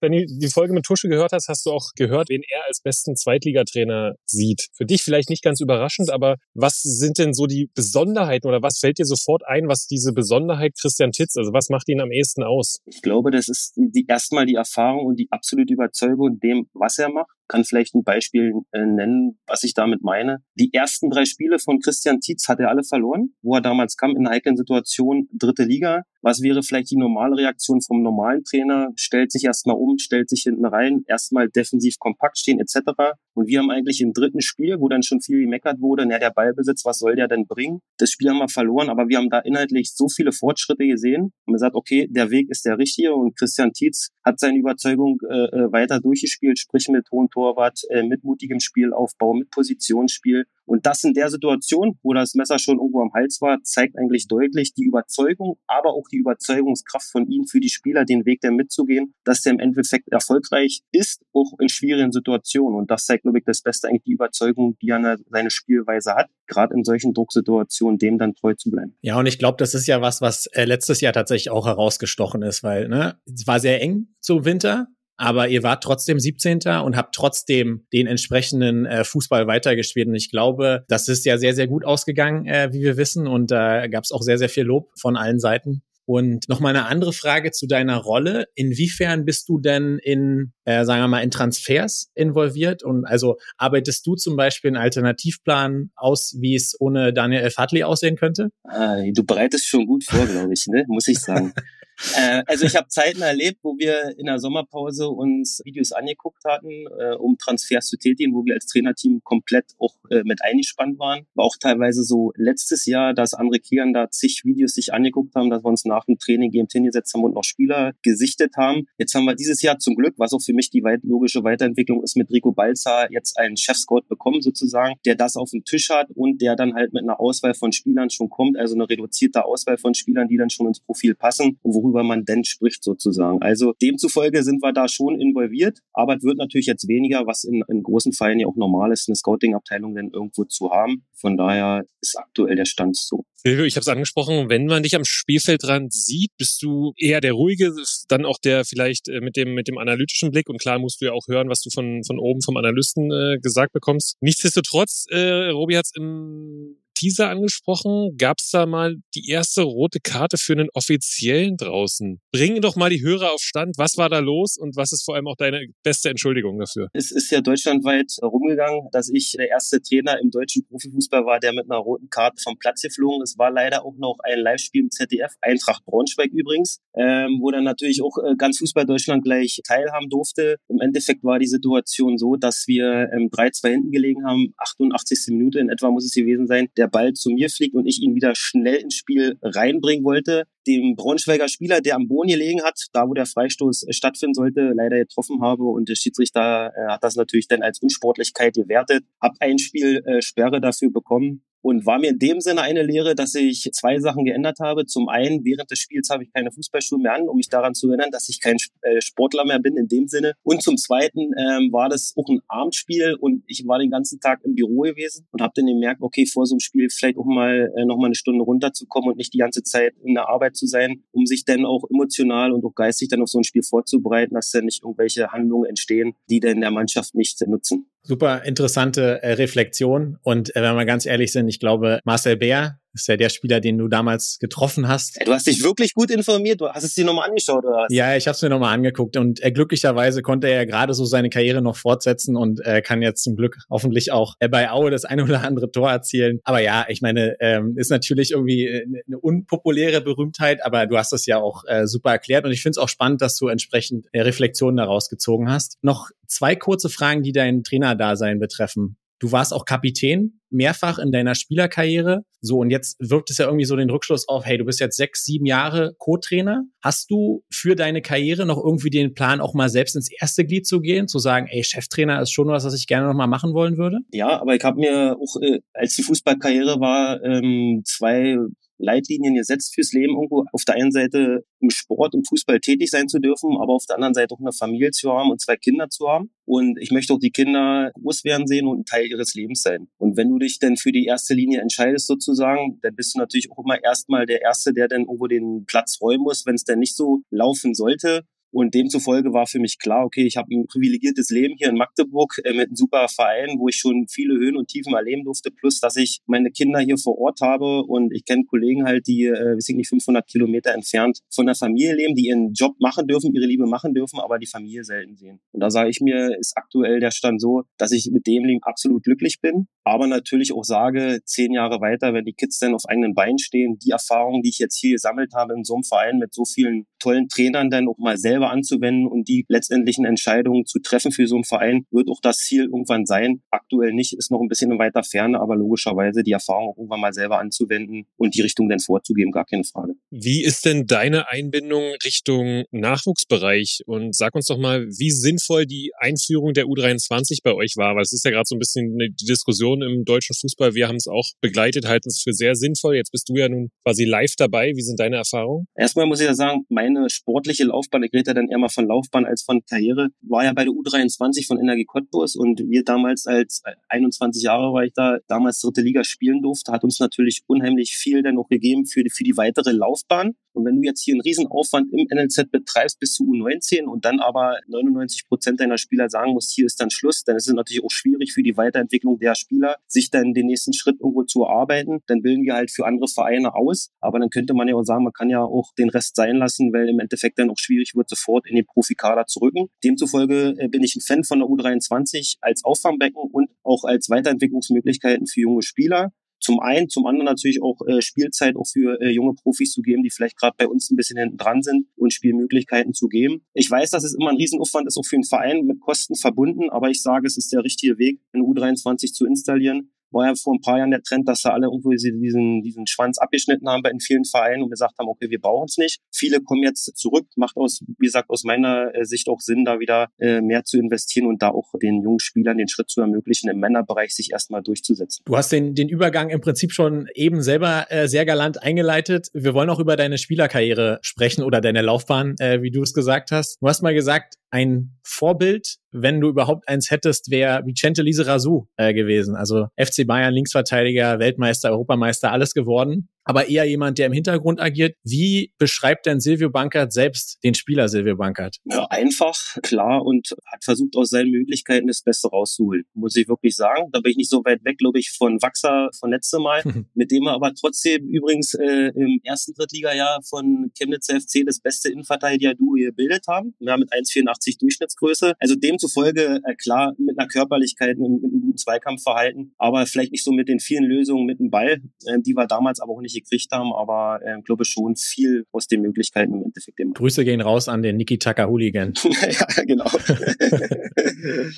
Wenn du die Folge mit Tusche gehört hast, hast du auch gehört, wen er als besten Zweitligatrainer sieht. Für dich vielleicht nicht ganz überraschend, aber was sind denn so die Besonderheiten oder was fällt dir sofort ein, was diese Besonderheit Christian Titz, also was macht ihn am ehesten aus? Ich glaube, das ist die, erstmal die Erfahrung und die absolute Überzeugung in dem, was er macht kann vielleicht ein Beispiel äh, nennen, was ich damit meine. Die ersten drei Spiele von Christian Tietz hat er alle verloren, wo er damals kam in einer heiklen Situation, dritte Liga. Was wäre vielleicht die normale Reaktion vom normalen Trainer? Stellt sich erstmal um, stellt sich hinten rein, erstmal defensiv kompakt stehen etc. Und wir haben eigentlich im dritten Spiel, wo dann schon viel gemeckert wurde, na der Ballbesitz, was soll der denn bringen? Das Spiel haben wir verloren, aber wir haben da inhaltlich so viele Fortschritte gesehen und gesagt, okay, der Weg ist der richtige und Christian Tietz hat seine Überzeugung äh, äh weiter durchgespielt, sprich mit hohen Torwart, äh, mit mutigem Spielaufbau, mit Positionsspiel. Und das in der Situation, wo das Messer schon irgendwo am Hals war, zeigt eigentlich deutlich die Überzeugung, aber auch die Überzeugungskraft von ihm für die Spieler, den Weg der mitzugehen, dass der im Endeffekt erfolgreich ist, auch in schwierigen Situationen. Und das zeigt, glaube ich, das Beste eigentlich die Überzeugung, die er seine Spielweise hat, gerade in solchen Drucksituationen, dem dann treu zu bleiben. Ja, und ich glaube, das ist ja was, was äh, letztes Jahr tatsächlich auch herausgestochen ist, weil ne, es war sehr eng zum Winter aber ihr wart trotzdem 17. und habt trotzdem den entsprechenden äh, Fußball weitergespielt. Und ich glaube, das ist ja sehr, sehr gut ausgegangen, äh, wie wir wissen. Und da äh, gab es auch sehr, sehr viel Lob von allen Seiten. Und noch mal eine andere Frage zu deiner Rolle. Inwiefern bist du denn in, äh, sagen wir mal, in Transfers involviert? Und also arbeitest du zum Beispiel einen Alternativplan aus, wie es ohne Daniel El Fadli aussehen könnte? Ah, du bereitest schon gut vor, glaube ich, ne? muss ich sagen. äh, also ich habe Zeiten erlebt, wo wir in der Sommerpause uns Videos angeguckt hatten, äh, um Transfers zu tätigen, wo wir als Trainerteam komplett auch äh, mit eingespannt waren. War auch teilweise so letztes Jahr, dass andere Kian da zig Videos sich angeguckt haben, dass wir uns nach dem Training GMT hingesetzt haben und noch Spieler gesichtet haben. Jetzt haben wir dieses Jahr zum Glück, was auch für mich die weit logische Weiterentwicklung ist, mit Rico Balza jetzt einen Chefscout bekommen sozusagen, der das auf dem Tisch hat und der dann halt mit einer Auswahl von Spielern schon kommt, also eine reduzierte Auswahl von Spielern, die dann schon ins Profil passen und worüber man denn spricht sozusagen. Also demzufolge sind wir da schon involviert, aber es wird natürlich jetzt weniger, was in, in großen Fällen ja auch normal ist, eine Scouting-Abteilung dann irgendwo zu haben. Von daher ist aktuell der Stand so. Silvio, ich habe es angesprochen, wenn man dich am Spielfeldrand sieht, bist du eher der ruhige, dann auch der vielleicht äh, mit dem mit dem analytischen Blick und klar musst du ja auch hören, was du von von oben vom Analysten äh, gesagt bekommst. Nichtsdestotrotz, äh, Robi hat es im Teaser angesprochen. Gab es da mal die erste rote Karte für einen Offiziellen draußen? Bring doch mal die Hörer auf Stand. Was war da los und was ist vor allem auch deine beste Entschuldigung dafür? Es ist ja deutschlandweit rumgegangen, dass ich der erste Trainer im deutschen Profifußball war, der mit einer roten Karte vom Platz geflogen ist. War leider auch noch ein Live-Spiel im ZDF, Eintracht Braunschweig übrigens, ähm, wo dann natürlich auch äh, ganz Fußball Deutschland gleich teilhaben durfte. Im Endeffekt war die Situation so, dass wir ähm, 3-2 hinten gelegen haben, 88. Minute in etwa muss es gewesen sein. Der der Ball zu mir fliegt und ich ihn wieder schnell ins Spiel reinbringen wollte. Dem Braunschweiger Spieler, der am Boden gelegen hat, da wo der Freistoß äh, stattfinden sollte, leider getroffen habe. Und der Schiedsrichter äh, hat das natürlich dann als Unsportlichkeit gewertet. Hab ein Spiel äh, Sperre dafür bekommen und war mir in dem Sinne eine Lehre, dass ich zwei Sachen geändert habe. Zum einen, während des Spiels habe ich keine Fußballschuhe mehr an, um mich daran zu erinnern, dass ich kein Sportler mehr bin in dem Sinne. Und zum zweiten ähm, war das auch ein Abendspiel und ich war den ganzen Tag im Büro gewesen und habe dann gemerkt, okay, vor so einem Spiel vielleicht auch mal äh, noch mal eine Stunde runterzukommen und nicht die ganze Zeit in der Arbeit zu sein, um sich dann auch emotional und auch geistig dann auf so ein Spiel vorzubereiten, dass dann nicht irgendwelche Handlungen entstehen, die dann der Mannschaft nicht nutzen. Super interessante äh, Reflexion. Und äh, wenn wir ganz ehrlich sind, ich glaube, Marcel Bär ist ja der Spieler, den du damals getroffen hast. Du hast dich wirklich gut informiert. Du hast es dir nochmal angeschaut, oder was? Ja, ich habe es mir nochmal angeguckt. Und äh, glücklicherweise konnte er ja gerade so seine Karriere noch fortsetzen und äh, kann jetzt zum Glück hoffentlich auch äh, bei Aue das ein oder andere Tor erzielen. Aber ja, ich meine, ähm, ist natürlich irgendwie eine äh, unpopuläre Berühmtheit, aber du hast das ja auch äh, super erklärt. Und ich finde es auch spannend, dass du entsprechend äh, Reflexionen daraus gezogen hast. Noch zwei kurze Fragen, die dein Trainerdasein betreffen. Du warst auch Kapitän mehrfach in deiner Spielerkarriere. So, und jetzt wirkt es ja irgendwie so den Rückschluss auf, hey, du bist jetzt sechs, sieben Jahre Co-Trainer. Hast du für deine Karriere noch irgendwie den Plan, auch mal selbst ins erste Glied zu gehen, zu sagen, ey, Cheftrainer ist schon was, was ich gerne noch mal machen wollen würde? Ja, aber ich habe mir auch, äh, als die Fußballkarriere war, ähm, zwei Leitlinien gesetzt fürs Leben irgendwo. Auf der einen Seite im Sport, im Fußball tätig sein zu dürfen, aber auf der anderen Seite auch eine Familie zu haben und zwei Kinder zu haben. Und ich möchte auch die Kinder groß werden sehen und ein Teil ihres Lebens sein. Und wenn du dich dann für die erste Linie entscheidest sozusagen, dann bist du natürlich auch immer erstmal der Erste, der dann irgendwo den Platz räumen muss, wenn es dann nicht so laufen sollte. Und demzufolge war für mich klar, okay, ich habe ein privilegiertes Leben hier in Magdeburg äh, mit einem super Verein, wo ich schon viele Höhen und Tiefen erleben durfte, plus dass ich meine Kinder hier vor Ort habe und ich kenne Kollegen halt, die, äh, weiß ich nicht, 500 Kilometer entfernt von der Familie leben, die ihren Job machen dürfen, ihre Liebe machen dürfen, aber die Familie selten sehen. Und da sage ich mir, ist aktuell der Stand so, dass ich mit dem Leben absolut glücklich bin, aber natürlich auch sage, zehn Jahre weiter, wenn die Kids dann auf eigenen Beinen stehen, die Erfahrungen, die ich jetzt hier gesammelt habe in so einem Verein mit so vielen tollen Trainern, dann auch mal selber selber anzuwenden und die letztendlichen Entscheidungen zu treffen für so einen Verein, wird auch das Ziel irgendwann sein. Aktuell nicht, ist noch ein bisschen in weiter Ferne, aber logischerweise die Erfahrung auch irgendwann mal selber anzuwenden und die Richtung dann vorzugeben, gar keine Frage. Wie ist denn deine Einbindung Richtung Nachwuchsbereich? Und sag uns doch mal, wie sinnvoll die Einführung der U23 bei euch war, weil es ist ja gerade so ein bisschen die Diskussion im deutschen Fußball. Wir haben es auch begleitet, halten es für sehr sinnvoll. Jetzt bist du ja nun quasi live dabei. Wie sind deine Erfahrungen? Erstmal muss ich ja sagen, meine sportliche Laufbahn, ich rede dann eher mal von Laufbahn als von Karriere, war ja bei der U23 von Energie Cottbus und wir damals als 21 Jahre war ich da, damals dritte Liga spielen durfte, hat uns natürlich unheimlich viel dann auch gegeben für die, für die weitere Laufbahn. Und wenn du jetzt hier einen Riesenaufwand im NLZ betreibst bis zu U19 und dann aber 99 Prozent deiner Spieler sagen musst, hier ist dann Schluss, dann ist es natürlich auch schwierig für die Weiterentwicklung der Spieler, sich dann den nächsten Schritt irgendwo zu erarbeiten. Dann bilden wir halt für andere Vereine aus. Aber dann könnte man ja auch sagen, man kann ja auch den Rest sein lassen, weil im Endeffekt dann auch schwierig wird, sofort in den Profikader zu rücken. Demzufolge äh, bin ich ein Fan von der U23 als Auffangbecken und auch als Weiterentwicklungsmöglichkeiten für junge Spieler zum einen, zum anderen natürlich auch äh, Spielzeit auch für äh, junge Profis zu geben, die vielleicht gerade bei uns ein bisschen hinten dran sind und Spielmöglichkeiten zu geben. Ich weiß, dass es immer ein Riesenaufwand ist, auch für einen Verein mit Kosten verbunden, aber ich sage, es ist der richtige Weg, eine U23 zu installieren war ja vor ein paar Jahren der Trend, dass da alle irgendwo diesen, diesen Schwanz abgeschnitten haben bei in vielen Vereinen und gesagt haben, okay, wir brauchen es nicht. Viele kommen jetzt zurück, macht aus, wie gesagt, aus meiner äh, Sicht auch Sinn, da wieder äh, mehr zu investieren und da auch den jungen Spielern den Schritt zu ermöglichen, im Männerbereich sich erstmal durchzusetzen. Du hast den, den Übergang im Prinzip schon eben selber äh, sehr galant eingeleitet. Wir wollen auch über deine Spielerkarriere sprechen oder deine Laufbahn, äh, wie du es gesagt hast. Du hast mal gesagt, ein Vorbild, wenn du überhaupt eins hättest, wäre Vicente Lizarazu äh, gewesen. Also FC Bayern, Linksverteidiger, Weltmeister, Europameister, alles geworden aber eher jemand, der im Hintergrund agiert. Wie beschreibt denn Silvio Bankert selbst den Spieler Silvio Bankert? Ja, einfach, klar und hat versucht aus seinen Möglichkeiten das Beste rauszuholen, muss ich wirklich sagen. Da bin ich nicht so weit weg, glaube ich, von Wachser von letztem Mal, mit dem wir aber trotzdem übrigens äh, im ersten Drittligajahr von Chemnitz FC das beste Innenverteidiger-Duo gebildet haben. Haben mit 1,84 Durchschnittsgröße. Also demzufolge, äh, klar, mit einer Körperlichkeit, mit, mit einem guten Zweikampfverhalten, aber vielleicht nicht so mit den vielen Lösungen mit dem Ball, äh, die wir damals aber auch nicht gekriegt haben, aber äh, glaube schon viel aus den Möglichkeiten im Endeffekt. Immer. Grüße gehen raus an den Niki Taka Hooligan. ja, genau.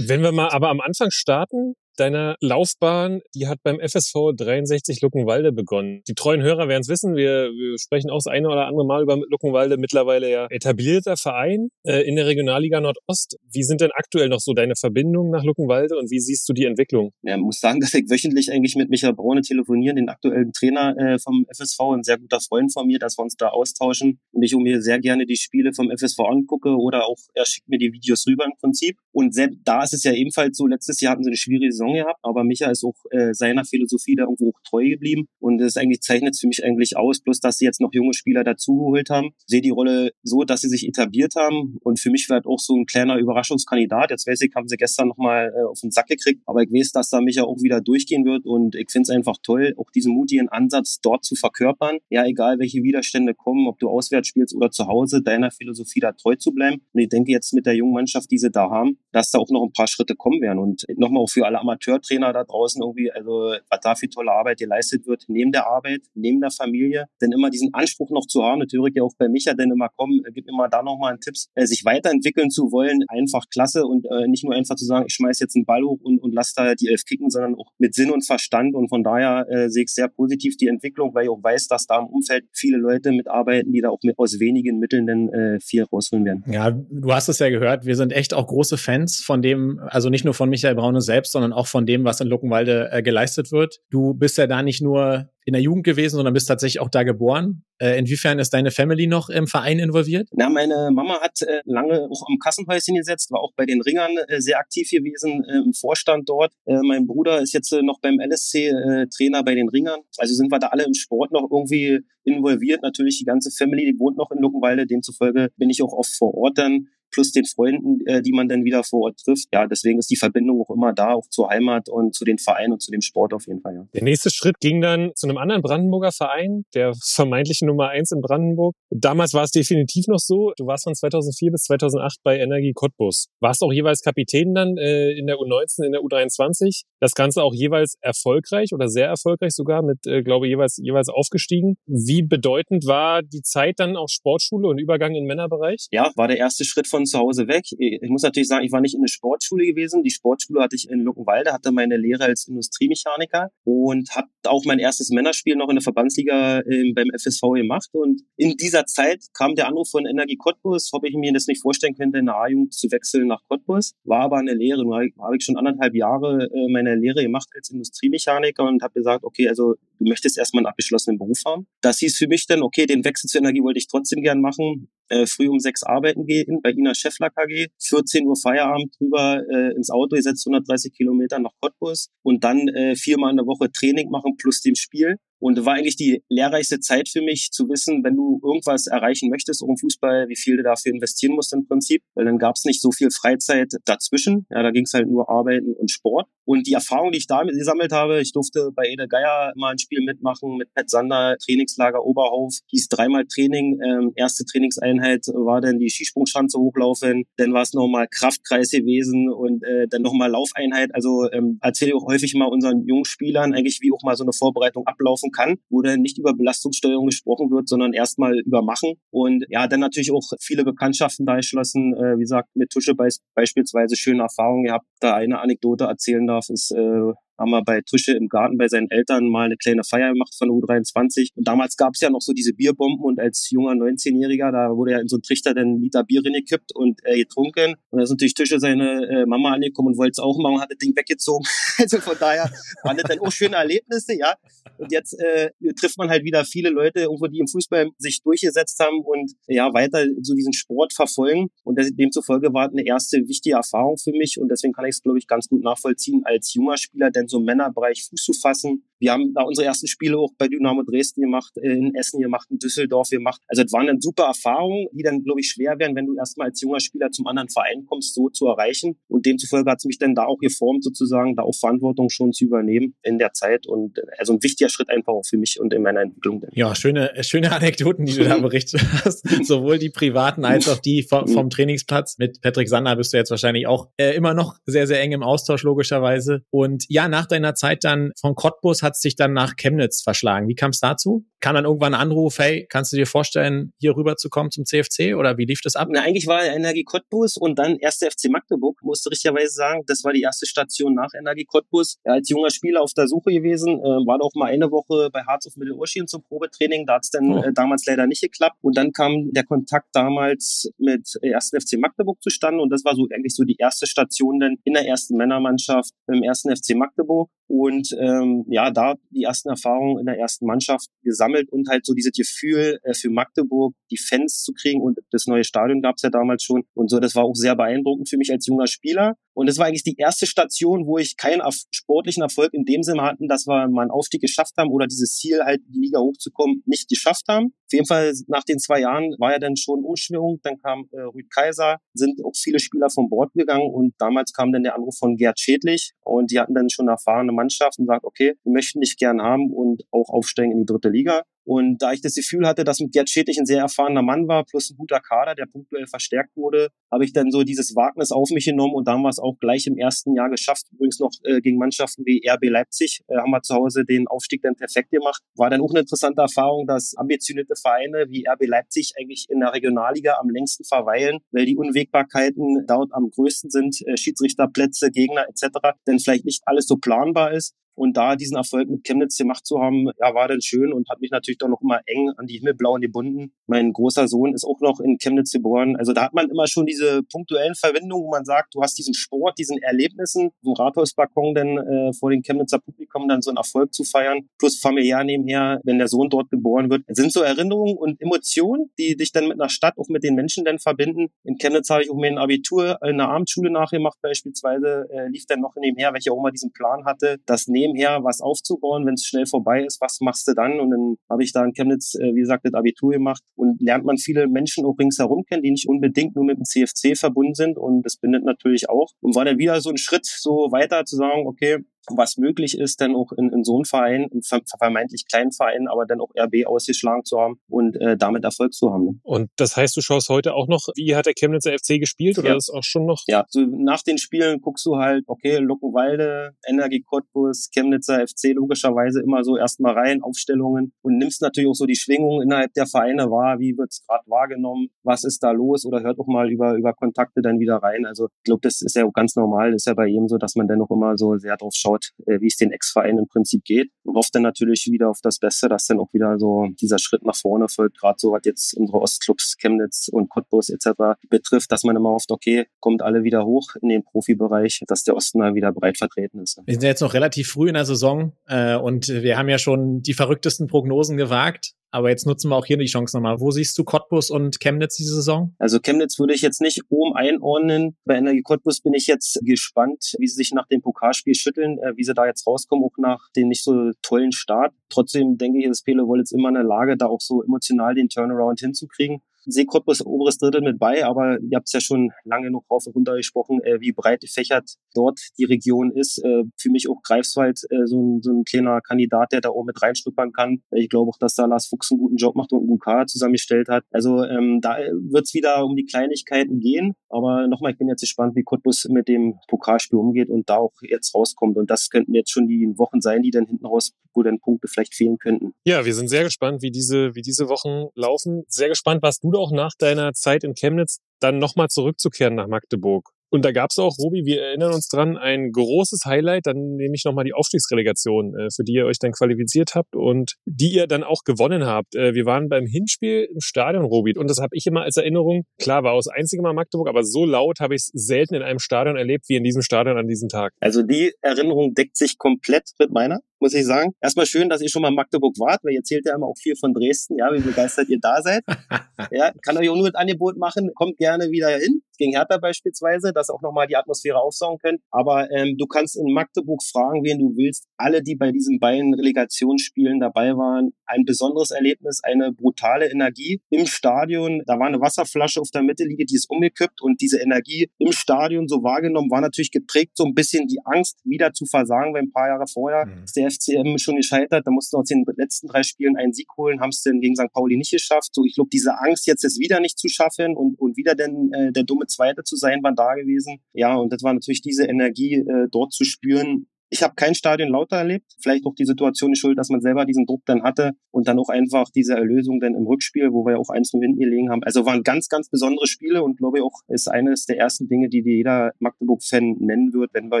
Wenn wir mal aber am Anfang starten, deiner Laufbahn, die hat beim FSV 63 Luckenwalde begonnen. Die treuen Hörer werden es wissen, wir, wir sprechen auch das eine oder andere Mal über Luckenwalde, mittlerweile ja etablierter Verein äh, in der Regionalliga Nordost. Wie sind denn aktuell noch so deine Verbindungen nach Luckenwalde und wie siehst du die Entwicklung? Ja, muss sagen, dass ich wöchentlich eigentlich mit Michael Braune telefonieren, den aktuellen Trainer äh, vom FSV, ein sehr guter Freund von mir, dass wir uns da austauschen und ich mir sehr gerne die Spiele vom FSV angucke oder auch er schickt mir die Videos rüber im Prinzip. Und selbst da ist es ja ebenfalls so, letztes Jahr hatten sie eine schwierige Saison gehabt, aber Micha ist auch äh, seiner Philosophie da irgendwo auch treu geblieben und das eigentlich zeichnet es für mich eigentlich aus, bloß dass sie jetzt noch junge Spieler dazugeholt haben. Ich sehe die Rolle so, dass sie sich etabliert haben und für mich wird auch so ein kleiner Überraschungskandidat. Jetzt weiß ich, haben sie gestern nochmal äh, auf den Sack gekriegt, aber ich weiß, dass da Micha auch wieder durchgehen wird und ich finde es einfach toll, auch diesen mutigen Ansatz dort zu verkörpern. Ja, egal welche Widerstände kommen, ob du auswärts spielst oder zu Hause, deiner Philosophie da treu zu bleiben. Und ich denke jetzt mit der jungen Mannschaft, die sie da haben, dass da auch noch ein paar Schritte kommen werden. Und nochmal auch für alle Amateurtrainer da draußen irgendwie, also was da für tolle Arbeit geleistet wird, neben der Arbeit, neben der Familie, denn immer diesen Anspruch noch zu haben, natürlich ja auch bei Micha, denn immer kommen, gib immer da nochmal einen Tipps, äh, sich weiterentwickeln zu wollen, einfach klasse und äh, nicht nur einfach zu sagen, ich schmeiß jetzt einen Ball hoch und, und lass da die elf kicken, sondern auch mit Sinn und Verstand und von daher äh, sehe ich sehr positiv die Entwicklung, weil ich auch weiß, dass da im Umfeld viele Leute mitarbeiten, die da auch mit aus wenigen Mitteln dann äh, viel rausholen werden. Ja, du hast es ja gehört, wir sind echt auch große Fans von dem, also nicht nur von Michael Braune selbst, sondern auch von dem, was in Luckenwalde äh, geleistet wird. Du bist ja da nicht nur in der Jugend gewesen, sondern bist tatsächlich auch da geboren. Äh, inwiefern ist deine Family noch im Verein involviert? Na, meine Mama hat äh, lange auch am Kassenhäuschen gesetzt, war auch bei den Ringern äh, sehr aktiv gewesen äh, im Vorstand dort. Äh, mein Bruder ist jetzt äh, noch beim LSC Trainer bei den Ringern. Also sind wir da alle im Sport noch irgendwie involviert. Natürlich die ganze Family, die wohnt noch in Luckenwalde. Demzufolge bin ich auch oft vor Ort dann plus den Freunden, äh, die man dann wieder vor Ort trifft. Ja, deswegen ist die Verbindung auch immer da, auch zur Heimat und zu den Vereinen und zu dem Sport auf jeden Fall. Ja. Der nächste Schritt ging dann zu einem anderen Brandenburger Verein, der vermeintliche Nummer eins in Brandenburg. Damals war es definitiv noch so. Du warst von 2004 bis 2008 bei Energie Cottbus. Warst auch jeweils Kapitän dann äh, in der U19, in der U23. Das Ganze auch jeweils erfolgreich oder sehr erfolgreich sogar mit, äh, glaube jeweils jeweils aufgestiegen. Wie bedeutend war die Zeit dann auch Sportschule und Übergang in Männerbereich? Ja, war der erste Schritt von zu Hause weg. Ich muss natürlich sagen, ich war nicht in der Sportschule gewesen. Die Sportschule hatte ich in Luckenwalde, hatte meine Lehre als Industriemechaniker und habe auch mein erstes Männerspiel noch in der Verbandsliga äh, beim FSV gemacht. Und in dieser Zeit kam der Anruf von Energie Cottbus, ob ich mir das nicht vorstellen könnte, in der A-Jugend zu wechseln nach Cottbus. War aber eine Lehre. Nur habe ich schon anderthalb Jahre äh, meine Lehre gemacht als Industriemechaniker und habe gesagt, okay, also du möchtest erstmal einen abgeschlossenen Beruf haben. Das hieß für mich dann, okay, den Wechsel zur Energie wollte ich trotzdem gern machen äh, früh um sechs arbeiten gehen bei Ina Scheffler KG, 14 Uhr Feierabend drüber äh, ins Auto, ihr setzt 130 Kilometer nach Cottbus und dann äh, viermal in der Woche Training machen plus dem Spiel. Und war eigentlich die lehrreichste Zeit für mich, zu wissen, wenn du irgendwas erreichen möchtest um Fußball, wie viel du dafür investieren musst im Prinzip. Weil dann gab es nicht so viel Freizeit dazwischen. Ja, da ging es halt nur Arbeiten und Sport. Und die Erfahrung, die ich damit gesammelt habe, ich durfte bei Ede Geier mal ein Spiel mitmachen mit Pat Sander, Trainingslager Oberhof, hieß dreimal Training. Ähm, erste Trainingseinheit war dann die Skisprungschanze hochlaufen, dann war es nochmal Kraftkreis gewesen und äh, dann nochmal Laufeinheit. Also ähm, erzähle ich auch häufig mal unseren jungen Spielern eigentlich, wie auch mal so eine Vorbereitung ablaufen kann, wo dann nicht über Belastungssteuerung gesprochen wird, sondern erstmal über Machen. Und ja, dann natürlich auch viele Bekanntschaften da geschlossen. Äh, wie gesagt, mit Tusche beisp beispielsweise schöne Erfahrungen gehabt. Da eine Anekdote erzählen darf, ist äh, haben wir bei Tusche im Garten bei seinen Eltern mal eine kleine Feier gemacht von U23. Und damals gab es ja noch so diese Bierbomben und als junger 19-Jähriger, da wurde ja in so einen Trichter dann ein Liter Bier reingekippt und äh, getrunken. Und da ist natürlich Tusche seine äh, Mama angekommen und wollte es auch machen und hat das Ding weggezogen. also von daher waren das dann auch schöne Erlebnisse, ja. Und jetzt äh, trifft man halt wieder viele Leute, irgendwo, die im Fußball sich durchgesetzt haben und ja, weiter so diesen Sport verfolgen. Und demzufolge war eine erste wichtige Erfahrung für mich und deswegen kann ich es, glaube ich, ganz gut nachvollziehen als junger Spieler, denn so im Männerbereich Fuß zu fassen. Wir haben da unsere ersten Spiele auch bei Dynamo Dresden gemacht, in Essen gemacht, in Düsseldorf gemacht. Also es waren dann super Erfahrungen, die dann, glaube ich, schwer werden, wenn du erstmal als junger Spieler zum anderen Verein kommst, so zu erreichen. Und demzufolge hat es mich dann da auch geformt, sozusagen, da auch Verantwortung schon zu übernehmen in der Zeit. Und also ein wichtiger Schritt einfach auch für mich und in meiner Entwicklung. Dann. Ja, schöne, schöne Anekdoten, die du da berichtet hast. Sowohl die privaten als auch die vom, vom Trainingsplatz. Mit Patrick Sander bist du jetzt wahrscheinlich auch äh, immer noch sehr, sehr eng im Austausch, logischerweise. Und ja, nach deiner Zeit dann von Cottbus hat es dich dann nach Chemnitz verschlagen. Wie kam es dazu? Kam dann irgendwann ein Anruf, hey, kannst du dir vorstellen, hier rüber zu kommen zum CFC oder wie lief das ab? Na, eigentlich war Energie Cottbus und dann erste FC Magdeburg, musste richtigerweise sagen. Das war die erste Station nach Energie Cottbus. Als junger Spieler auf der Suche gewesen, äh, war auch mal eine Woche bei Harz auf Mittelurschien zum Probetraining. Da hat es dann oh. äh, damals leider nicht geklappt. Und dann kam der Kontakt damals mit ersten FC Magdeburg zustande und das war so eigentlich so die erste Station dann in der ersten Männermannschaft im ersten FC Magdeburg und ähm, ja, da die ersten Erfahrungen in der ersten Mannschaft gesammelt und halt so dieses Gefühl äh, für Magdeburg, die Fans zu kriegen. Und das neue Stadion gab es ja damals schon. Und so, das war auch sehr beeindruckend für mich als junger Spieler und das war eigentlich die erste Station, wo ich keinen sportlichen Erfolg in dem Sinne hatten, dass wir mal einen Aufstieg geschafft haben oder dieses Ziel halt die Liga hochzukommen nicht geschafft haben. Auf jeden Fall nach den zwei Jahren war ja dann schon Umschwingung, dann kam äh, Rüd Kaiser, sind auch viele Spieler vom Bord gegangen und damals kam dann der Anruf von Gerd Schädlich und die hatten dann schon erfahrene Mannschaft und sagt, okay, wir möchten dich gern haben und auch aufsteigen in die dritte Liga. Und da ich das Gefühl hatte, dass mit Gerd Schädlich ein sehr erfahrener Mann war, plus ein guter Kader, der punktuell verstärkt wurde, habe ich dann so dieses Wagnis auf mich genommen und dann war es auch gleich im ersten Jahr geschafft. Übrigens noch äh, gegen Mannschaften wie RB Leipzig äh, haben wir zu Hause den Aufstieg dann perfekt gemacht. War dann auch eine interessante Erfahrung, dass ambitionierte Vereine wie RB Leipzig eigentlich in der Regionalliga am längsten verweilen, weil die Unwägbarkeiten dort am größten sind, äh, Schiedsrichterplätze, Gegner etc., denn vielleicht nicht alles so planbar ist. Und da diesen Erfolg mit Chemnitz gemacht zu haben, ja, war dann schön und hat mich natürlich doch noch immer eng an die Himmelblauen gebunden. Mein großer Sohn ist auch noch in Chemnitz geboren. Also da hat man immer schon diese punktuellen Verbindungen, wo man sagt, du hast diesen Sport, diesen Erlebnissen, ein Rathausbalkon dann äh, vor dem Chemnitzer Publikum dann so einen Erfolg zu feiern, plus familiär nebenher, wenn der Sohn dort geboren wird. Das sind so Erinnerungen und Emotionen, die dich dann mit einer Stadt, auch mit den Menschen dann verbinden. In Chemnitz habe ich auch mein Abitur in einer Abendschule nachgemacht beispielsweise, äh, lief dann noch nebenher, weil ich auch immer diesen Plan hatte, das Nebenher was aufzubauen, wenn es schnell vorbei ist, was machst du dann? Und dann habe ich da in Chemnitz, äh, wie gesagt, das Abitur gemacht und lernt man viele Menschen auch ringsherum kennen, die nicht unbedingt nur mit dem CFC verbunden sind und das bindet natürlich auch. Und war dann wieder so ein Schritt so weiter zu sagen, okay, was möglich ist, dann auch in, in so einem Verein, im vermeintlich kleinen Verein, aber dann auch RB ausgeschlagen zu haben und äh, damit Erfolg zu haben. Ne? Und das heißt, du schaust heute auch noch, wie hat der Chemnitzer FC gespielt oder ja. ist auch schon noch? Ja, so nach den Spielen guckst du halt, okay, Luckenwalde, Energie Cottbus, Chemnitzer FC logischerweise immer so erstmal rein, Aufstellungen und nimmst natürlich auch so die Schwingung innerhalb der Vereine wahr, wie wird's gerade wahrgenommen, was ist da los oder hört auch mal über, über Kontakte dann wieder rein. Also ich glaube, das ist ja auch ganz normal, das ist ja bei jedem so, dass man dann auch immer so sehr drauf schaut, schaut, äh, wie es den Ex-Vereinen im Prinzip geht und hofft dann natürlich wieder auf das Beste, dass dann auch wieder so dieser Schritt nach vorne folgt, gerade so was jetzt unsere Ostclubs Chemnitz und Cottbus etc. betrifft, dass man immer hofft, okay, kommt alle wieder hoch in den Profibereich, dass der Osten da wieder breit vertreten ist. Wir sind jetzt noch relativ früh in der Saison äh, und wir haben ja schon die verrücktesten Prognosen gewagt. Aber jetzt nutzen wir auch hier die Chance nochmal. Wo siehst du Cottbus und Chemnitz diese Saison? Also Chemnitz würde ich jetzt nicht oben einordnen. Bei Energie Cottbus bin ich jetzt gespannt, wie sie sich nach dem Pokalspiel schütteln, äh, wie sie da jetzt rauskommen, auch nach dem nicht so tollen Start. Trotzdem denke ich, ist Pele jetzt immer in der Lage, da auch so emotional den Turnaround hinzukriegen sehe Cottbus oberes Drittel mit bei, aber ihr habt es ja schon lange noch rauf und runter gesprochen, äh, wie breit gefächert dort die Region ist. Äh, für mich auch Greifswald äh, so, ein, so ein kleiner Kandidat, der da oben mit reinschnuppern kann. Ich glaube auch, dass da Lars Fuchs einen guten Job macht und einen Kader zusammengestellt hat. Also ähm, da wird es wieder um die Kleinigkeiten gehen. Aber nochmal, ich bin jetzt gespannt, wie Cottbus mit dem Pokalspiel umgeht und da auch jetzt rauskommt. Und das könnten jetzt schon die Wochen sein, die dann hinten raus, wo dann Punkte vielleicht fehlen könnten. Ja, wir sind sehr gespannt, wie diese, wie diese Wochen laufen. Sehr gespannt, was du auch nach deiner Zeit in Chemnitz dann nochmal zurückzukehren nach Magdeburg. Und da gab es auch, Robi, wir erinnern uns dran, ein großes Highlight, dann nehme ich nochmal die Aufstiegsrelegation, äh, für die ihr euch dann qualifiziert habt und die ihr dann auch gewonnen habt. Äh, wir waren beim Hinspiel im Stadion, Robi, und das habe ich immer als Erinnerung, klar, war aus einzige Mal Magdeburg, aber so laut habe ich es selten in einem Stadion erlebt wie in diesem Stadion an diesem Tag. Also die Erinnerung deckt sich komplett mit meiner muss ich sagen. Erstmal schön, dass ihr schon mal in Magdeburg wart, weil ihr zählt ja immer auch viel von Dresden, ja, wie begeistert ihr da seid. ja, kann euch auch nur ein Angebot machen, kommt gerne wieder hin, gegen Hertha beispielsweise, dass auch nochmal die Atmosphäre aufsaugen könnt. Aber ähm, du kannst in Magdeburg fragen, wen du willst. Alle, die bei diesen beiden Relegationsspielen dabei waren, ein besonderes Erlebnis, eine brutale Energie im Stadion. Da war eine Wasserflasche auf der Mittellinie, die ist umgekippt und diese Energie im Stadion so wahrgenommen war natürlich geprägt, so ein bisschen die Angst, wieder zu versagen, weil ein paar Jahre vorher mhm. ist der FCM schon gescheitert. Da mussten wir aus den letzten drei Spielen einen Sieg holen, haben es denn gegen St. Pauli nicht geschafft. So, ich glaube, diese Angst jetzt es wieder nicht zu schaffen und, und wieder denn äh, der dumme Zweite zu sein, war da gewesen. Ja, und das war natürlich diese Energie äh, dort zu spüren Ich habe kein Stadion lauter erlebt. Vielleicht auch die Situation ist schuld, dass man selber diesen Druck dann hatte und dann auch einfach diese Erlösung dann im Rückspiel, wo wir ja auch eins im hinten gelegen haben. Also waren ganz, ganz besondere Spiele und glaube ich auch ist eines der ersten Dinge, die jeder Magdeburg-Fan nennen wird, wenn wir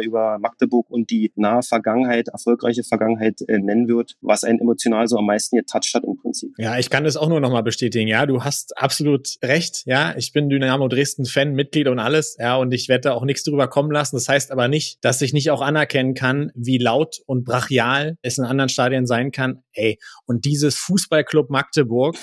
über Magdeburg und die nahe Vergangenheit, erfolgreiche Vergangenheit äh, nennen wird, was einen emotional so am meisten getoucht hat im Prinzip. Ja, ich kann das auch nur nochmal bestätigen. Ja, du hast absolut recht. Ja, ich bin Dynamo Dresden-Fan, Mitglied und alles. Ja, und ich werde da auch nichts drüber kommen lassen. Das heißt aber nicht, dass ich nicht auch anerkennen kann, wie laut und brachial es in anderen Stadien sein kann. Ey, und dieses Fußballclub Magdeburg,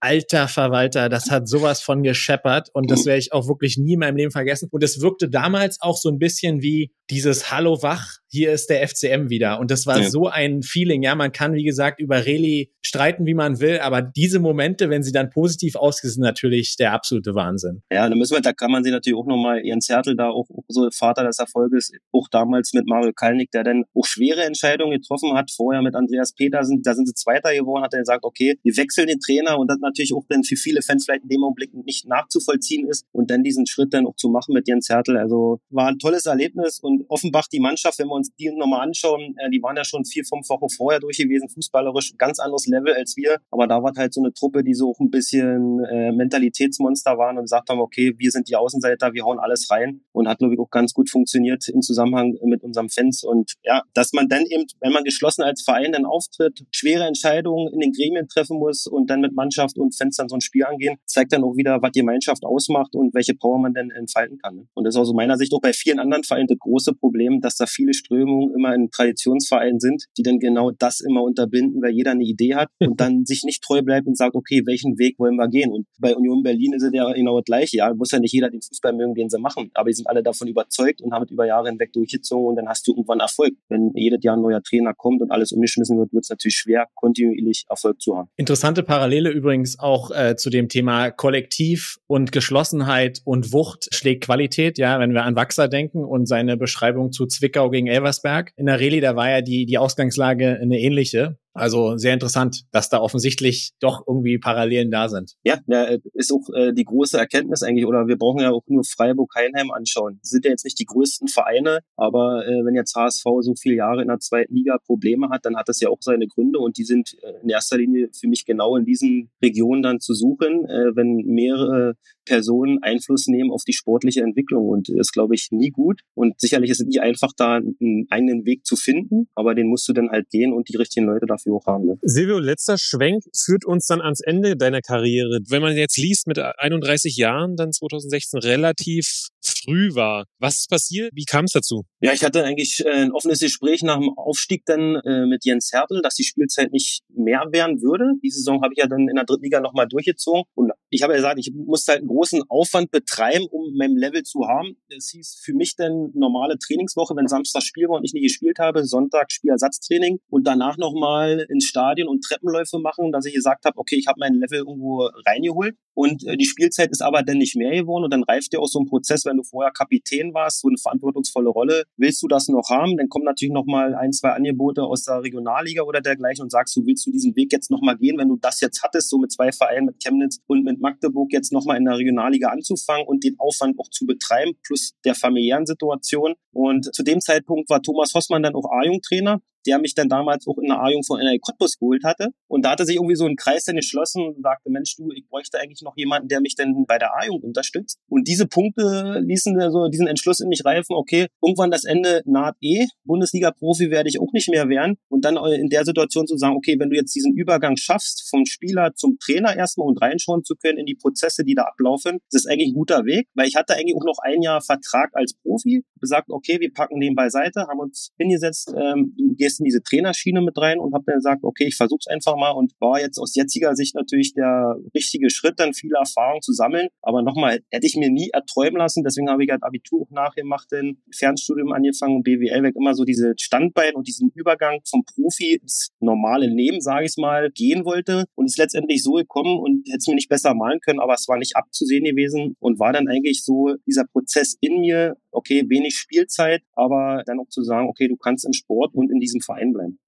alter Verwalter, das hat sowas von gescheppert und das werde ich auch wirklich nie in meinem Leben vergessen. Und es wirkte damals auch so ein bisschen wie dieses Hallo wach, hier ist der FCM wieder. Und das war ja. so ein Feeling. Ja, man kann, wie gesagt, über Reli streiten, wie man will, aber diese Momente, wenn sie dann positiv ausgehen, sind natürlich der absolute Wahnsinn. Ja, da müssen wir, da kann man sie natürlich auch nochmal, Jens Hertel da auch, auch so Vater des Erfolges, auch damals mit Mario Kalnick, der dann auch schwere Entscheidungen getroffen hat, vorher mit Andreas Petersen, da sind sie Zweiter geworden, hat er gesagt, okay, wir wechseln den Trainer und das natürlich auch dann für viele Fans vielleicht in dem Augenblick nicht nachzuvollziehen ist und dann diesen Schritt dann auch zu machen mit Jens Hertel. Also war ein tolles Erlebnis und Offenbach die Mannschaft, wenn wir uns die nochmal anschauen, äh, die waren ja schon vier, fünf Wochen vorher durch gewesen, fußballerisch ganz anderes Level als wir. Aber da war halt so eine Truppe, die so auch ein bisschen äh, Mentalitätsmonster waren und gesagt haben, okay, wir sind die Außenseiter, wir hauen alles rein und hat, glaube ich, auch ganz gut funktioniert im Zusammenhang mit unserem Fans. Und ja, dass man dann eben, wenn man geschlossen als Verein dann auftritt, schwere Entscheidungen in den Gremien treffen muss und dann mit Mannschaft und Fans dann so ein Spiel angehen, zeigt dann auch wieder, was die Gemeinschaft ausmacht und welche Power man dann entfalten kann. Und das ist aus meiner Sicht auch bei vielen anderen Vereinen das große Problem, dass da viele Strömungen immer in Traditionsvereinen sind, die dann genau das immer unterbinden, weil jeder eine Idee hat und dann sich nicht treu bleibt und sagt, okay, welchen Weg wollen wir gehen? Und bei Union Berlin ist es ja genau das Gleiche. Ja, muss ja nicht jeder den Fußball mögen, den sie machen, aber die sind alle davon überzeugt und haben es über Jahre hinweg durchgezogen und dann hast du irgendwann Erfolg. Wenn jedes Jahr ein neuer Trainer kommt und alles umgeschmissen wird, wird es natürlich schwer, kontinuierlich Erfolg zu haben. Interessante Parallele übrigens auch äh, zu dem Thema Kollektiv und Geschlossenheit und Wucht schlägt Qualität. Ja, wenn wir an Wachser denken und seine Beschreibung zu Zwickau gegen Elversberg. In der Reli, da war ja die, die Ausgangslage eine ähnliche. Also sehr interessant, dass da offensichtlich doch irgendwie Parallelen da sind. Ja, ja ist auch äh, die große Erkenntnis eigentlich, oder wir brauchen ja auch nur Freiburg-Heinheim anschauen. Sind ja jetzt nicht die größten Vereine, aber äh, wenn jetzt HSV so viele Jahre in der zweiten Liga Probleme hat, dann hat das ja auch seine Gründe und die sind äh, in erster Linie für mich genau in diesen Regionen dann zu suchen, äh, wenn mehrere Personen Einfluss nehmen auf die sportliche Entwicklung und das ist, glaube ich, nie gut und sicherlich ist es nie einfach, da einen eigenen Weg zu finden, aber den musst du dann halt gehen und die richtigen Leute dafür haben. Ne? Silvio, letzter Schwenk führt uns dann ans Ende deiner Karriere. Wenn man jetzt liest, mit 31 Jahren, dann 2016 relativ früh war. Was ist passiert? Wie kam es dazu? Ja, ich hatte eigentlich äh, ein offenes Gespräch nach dem Aufstieg dann äh, mit Jens Hertel, dass die Spielzeit nicht mehr werden würde. Die Saison habe ich ja dann in der dritten Liga nochmal durchgezogen. Und ich habe ja gesagt, ich musste halt einen großen Aufwand betreiben, um mein Level zu haben. Es hieß für mich dann normale Trainingswoche, wenn Samstag Spiel war und ich nicht gespielt habe, Sonntag Spielersatztraining und danach nochmal ins Stadion und Treppenläufe machen, dass ich gesagt habe, okay, ich habe mein Level irgendwo reingeholt. Und äh, die Spielzeit ist aber dann nicht mehr geworden und dann reift dir auch so ein Prozess, wenn du vorher Kapitän warst, so eine verantwortungsvolle Rolle. Willst du das noch haben? Dann kommen natürlich noch mal ein, zwei Angebote aus der Regionalliga oder dergleichen und sagst du, willst du diesen Weg jetzt noch mal gehen, wenn du das jetzt hattest, so mit zwei Vereinen, mit Chemnitz und mit Magdeburg jetzt noch mal in der Regionalliga anzufangen und den Aufwand auch zu betreiben, plus der familiären Situation. Und zu dem Zeitpunkt war Thomas Hossmann dann auch A-Jung-Trainer der mich dann damals auch in der A-Jung von NRW Cottbus geholt hatte. Und da hatte sich irgendwie so ein Kreis dann geschlossen und sagte, Mensch, du, ich bräuchte eigentlich noch jemanden, der mich dann bei der A-Jung unterstützt. Und diese Punkte ließen so diesen Entschluss in mich reifen, okay, irgendwann das Ende naht eh, Bundesliga-Profi werde ich auch nicht mehr werden. Und dann in der Situation zu sagen, okay, wenn du jetzt diesen Übergang schaffst, vom Spieler zum Trainer erstmal und reinschauen zu können in die Prozesse, die da ablaufen, das ist eigentlich ein guter Weg, weil ich hatte eigentlich auch noch ein Jahr Vertrag als Profi, gesagt, okay, wir packen den beiseite, haben uns hingesetzt, ähm, gehst in diese Trainerschiene mit rein und habe dann gesagt, okay, ich versuche es einfach mal und war jetzt aus jetziger Sicht natürlich der richtige Schritt, dann viele Erfahrungen zu sammeln. Aber nochmal, hätte ich mir nie erträumen lassen, deswegen habe ich halt Abitur nachgemacht, dann Fernstudium angefangen, BWL weg, immer so diese Standbein und diesen Übergang vom Profi ins normale Leben, sage ich mal, gehen wollte und ist letztendlich so gekommen und hätte es mir nicht besser malen können, aber es war nicht abzusehen gewesen und war dann eigentlich so dieser Prozess in mir, okay, wenig Spielzeit, aber dann auch zu sagen, okay, du kannst im Sport und in diesem Verein bleiben.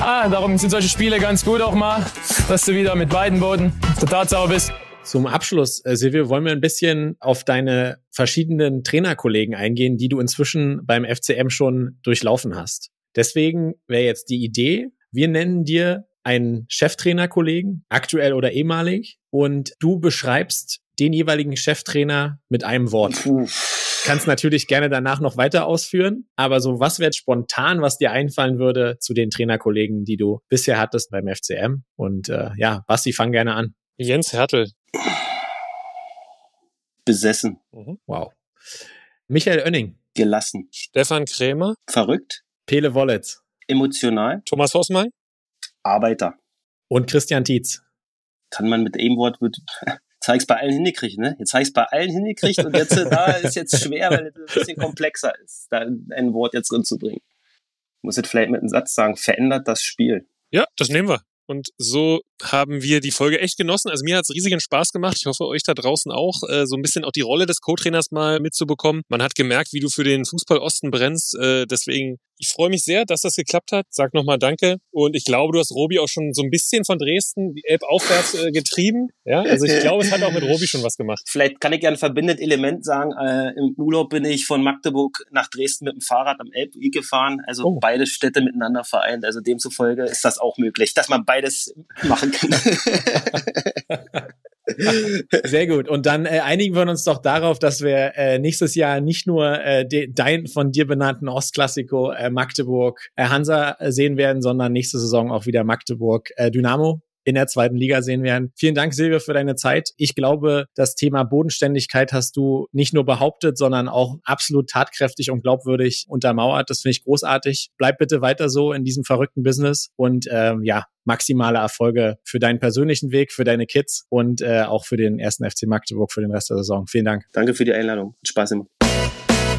Ah, darum sind solche Spiele ganz gut auch mal, dass du wieder mit beiden Boden der Tatsache bist Zum Abschluss, äh, Silvio, wollen wir ein bisschen auf deine verschiedenen Trainerkollegen eingehen, die du inzwischen beim FCM schon durchlaufen hast. Deswegen wäre jetzt die Idee, wir nennen dir einen Cheftrainerkollegen, aktuell oder ehemalig, und du beschreibst den jeweiligen Cheftrainer mit einem Wort. Puh. Kannst natürlich gerne danach noch weiter ausführen, aber so was wäre spontan, was dir einfallen würde zu den Trainerkollegen, die du bisher hattest beim FCM? Und äh, ja, Basti, fang gerne an. Jens Hertel. Besessen. Mhm. Wow. Michael Oenning. Gelassen. Stefan Krämer. Verrückt. Pele Wollitz. Emotional. Thomas Hossmann. Arbeiter. Und Christian Tietz. Kann man mit dem Wort, wird, jetzt habe ich bei allen hingekriegt, ne? Jetzt habe ich bei allen hingekriegt und jetzt äh, da ist jetzt schwer, weil es ein bisschen komplexer ist, da ein Wort jetzt drin zu bringen. Ich muss jetzt vielleicht mit einem Satz sagen, verändert das Spiel. Ja, das nehmen wir. Und so haben wir die Folge echt genossen. Also mir hat es riesigen Spaß gemacht. Ich hoffe, euch da draußen auch, äh, so ein bisschen auch die Rolle des Co-Trainers mal mitzubekommen. Man hat gemerkt, wie du für den Fußball Osten brennst. Äh, deswegen ich freue mich sehr, dass das geklappt hat. Sag nochmal Danke. Und ich glaube, du hast Robi auch schon so ein bisschen von Dresden, die Elb aufwärts äh, getrieben. Ja, also ich glaube, es hat auch mit Robi schon was gemacht. Vielleicht kann ich ja ein verbindendes Element sagen. Äh, Im Urlaub bin ich von Magdeburg nach Dresden mit dem Fahrrad am Elbweg gefahren. Also oh. beide Städte miteinander vereint. Also demzufolge ist das auch möglich, dass man beides machen kann. Sehr gut. Und dann äh, einigen wir uns doch darauf, dass wir äh, nächstes Jahr nicht nur äh, de, dein von dir benannten Ostklassiko äh, Magdeburg äh, Hansa sehen werden, sondern nächste Saison auch wieder Magdeburg äh, Dynamo in der zweiten Liga sehen werden. Vielen Dank, Silvia, für deine Zeit. Ich glaube, das Thema Bodenständigkeit hast du nicht nur behauptet, sondern auch absolut tatkräftig und glaubwürdig untermauert. Das finde ich großartig. Bleib bitte weiter so in diesem verrückten Business und ähm, ja, maximale Erfolge für deinen persönlichen Weg, für deine Kids und äh, auch für den ersten FC Magdeburg für den Rest der Saison. Vielen Dank. Danke für die Einladung. Spaß immer.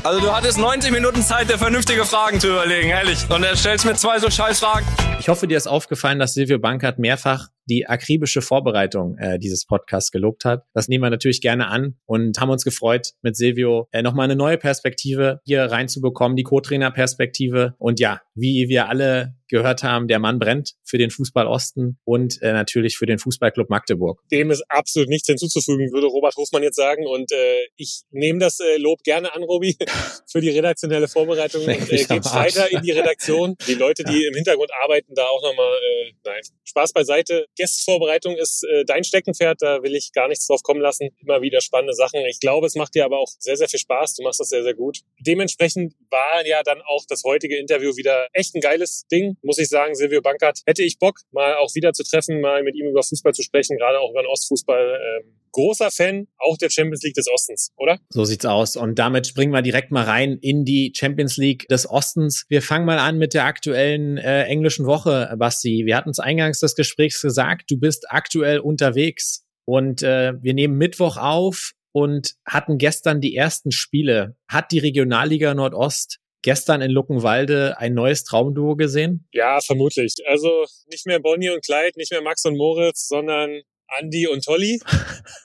Also du hattest 90 Minuten Zeit, dir vernünftige Fragen zu überlegen, ehrlich. Und er stellst mir zwei so scheiß Fragen. Ich hoffe, dir ist aufgefallen, dass Silvio Bankert mehrfach die akribische Vorbereitung äh, dieses Podcasts gelobt hat. Das nehmen wir natürlich gerne an und haben uns gefreut, mit Silvio äh, nochmal eine neue Perspektive hier reinzubekommen, die Co-Trainer-Perspektive. Und ja, wie wir alle gehört haben, der Mann brennt für den Fußball Osten und äh, natürlich für den Fußballclub Magdeburg. Dem ist absolut nichts hinzuzufügen, würde Robert Hofmann jetzt sagen. Und äh, ich nehme das äh, Lob gerne an, Robi, für die redaktionelle Vorbereitung und äh, gebe weiter in die Redaktion. Die Leute, die ja. im Hintergrund arbeiten, da auch nochmal, äh, nein, Spaß beiseite. Gästvorbereitung ist äh, dein Steckenpferd, da will ich gar nichts drauf kommen lassen. Immer wieder spannende Sachen. Ich glaube, es macht dir aber auch sehr, sehr viel Spaß. Du machst das sehr, sehr gut. Dementsprechend war ja dann auch das heutige Interview wieder echt ein geiles Ding, muss ich sagen. Silvio Bankert hätte ich Bock, mal auch wieder zu treffen, mal mit ihm über Fußball zu sprechen, gerade auch über den Ostfußball. Ähm, großer Fan auch der Champions League des Ostens, oder? So sieht's aus. Und damit springen wir direkt mal rein in die Champions League des Ostens. Wir fangen mal an mit der aktuellen äh, englischen Woche, Basti. Wir hatten es eingangs des Gesprächs gesagt, du bist aktuell unterwegs. Und äh, wir nehmen Mittwoch auf und hatten gestern die ersten Spiele. Hat die Regionalliga Nordost gestern in Luckenwalde ein neues Traumduo gesehen? Ja, vermutlich. Also nicht mehr Bonnie und Clyde, nicht mehr Max und Moritz, sondern Andy und Tolly.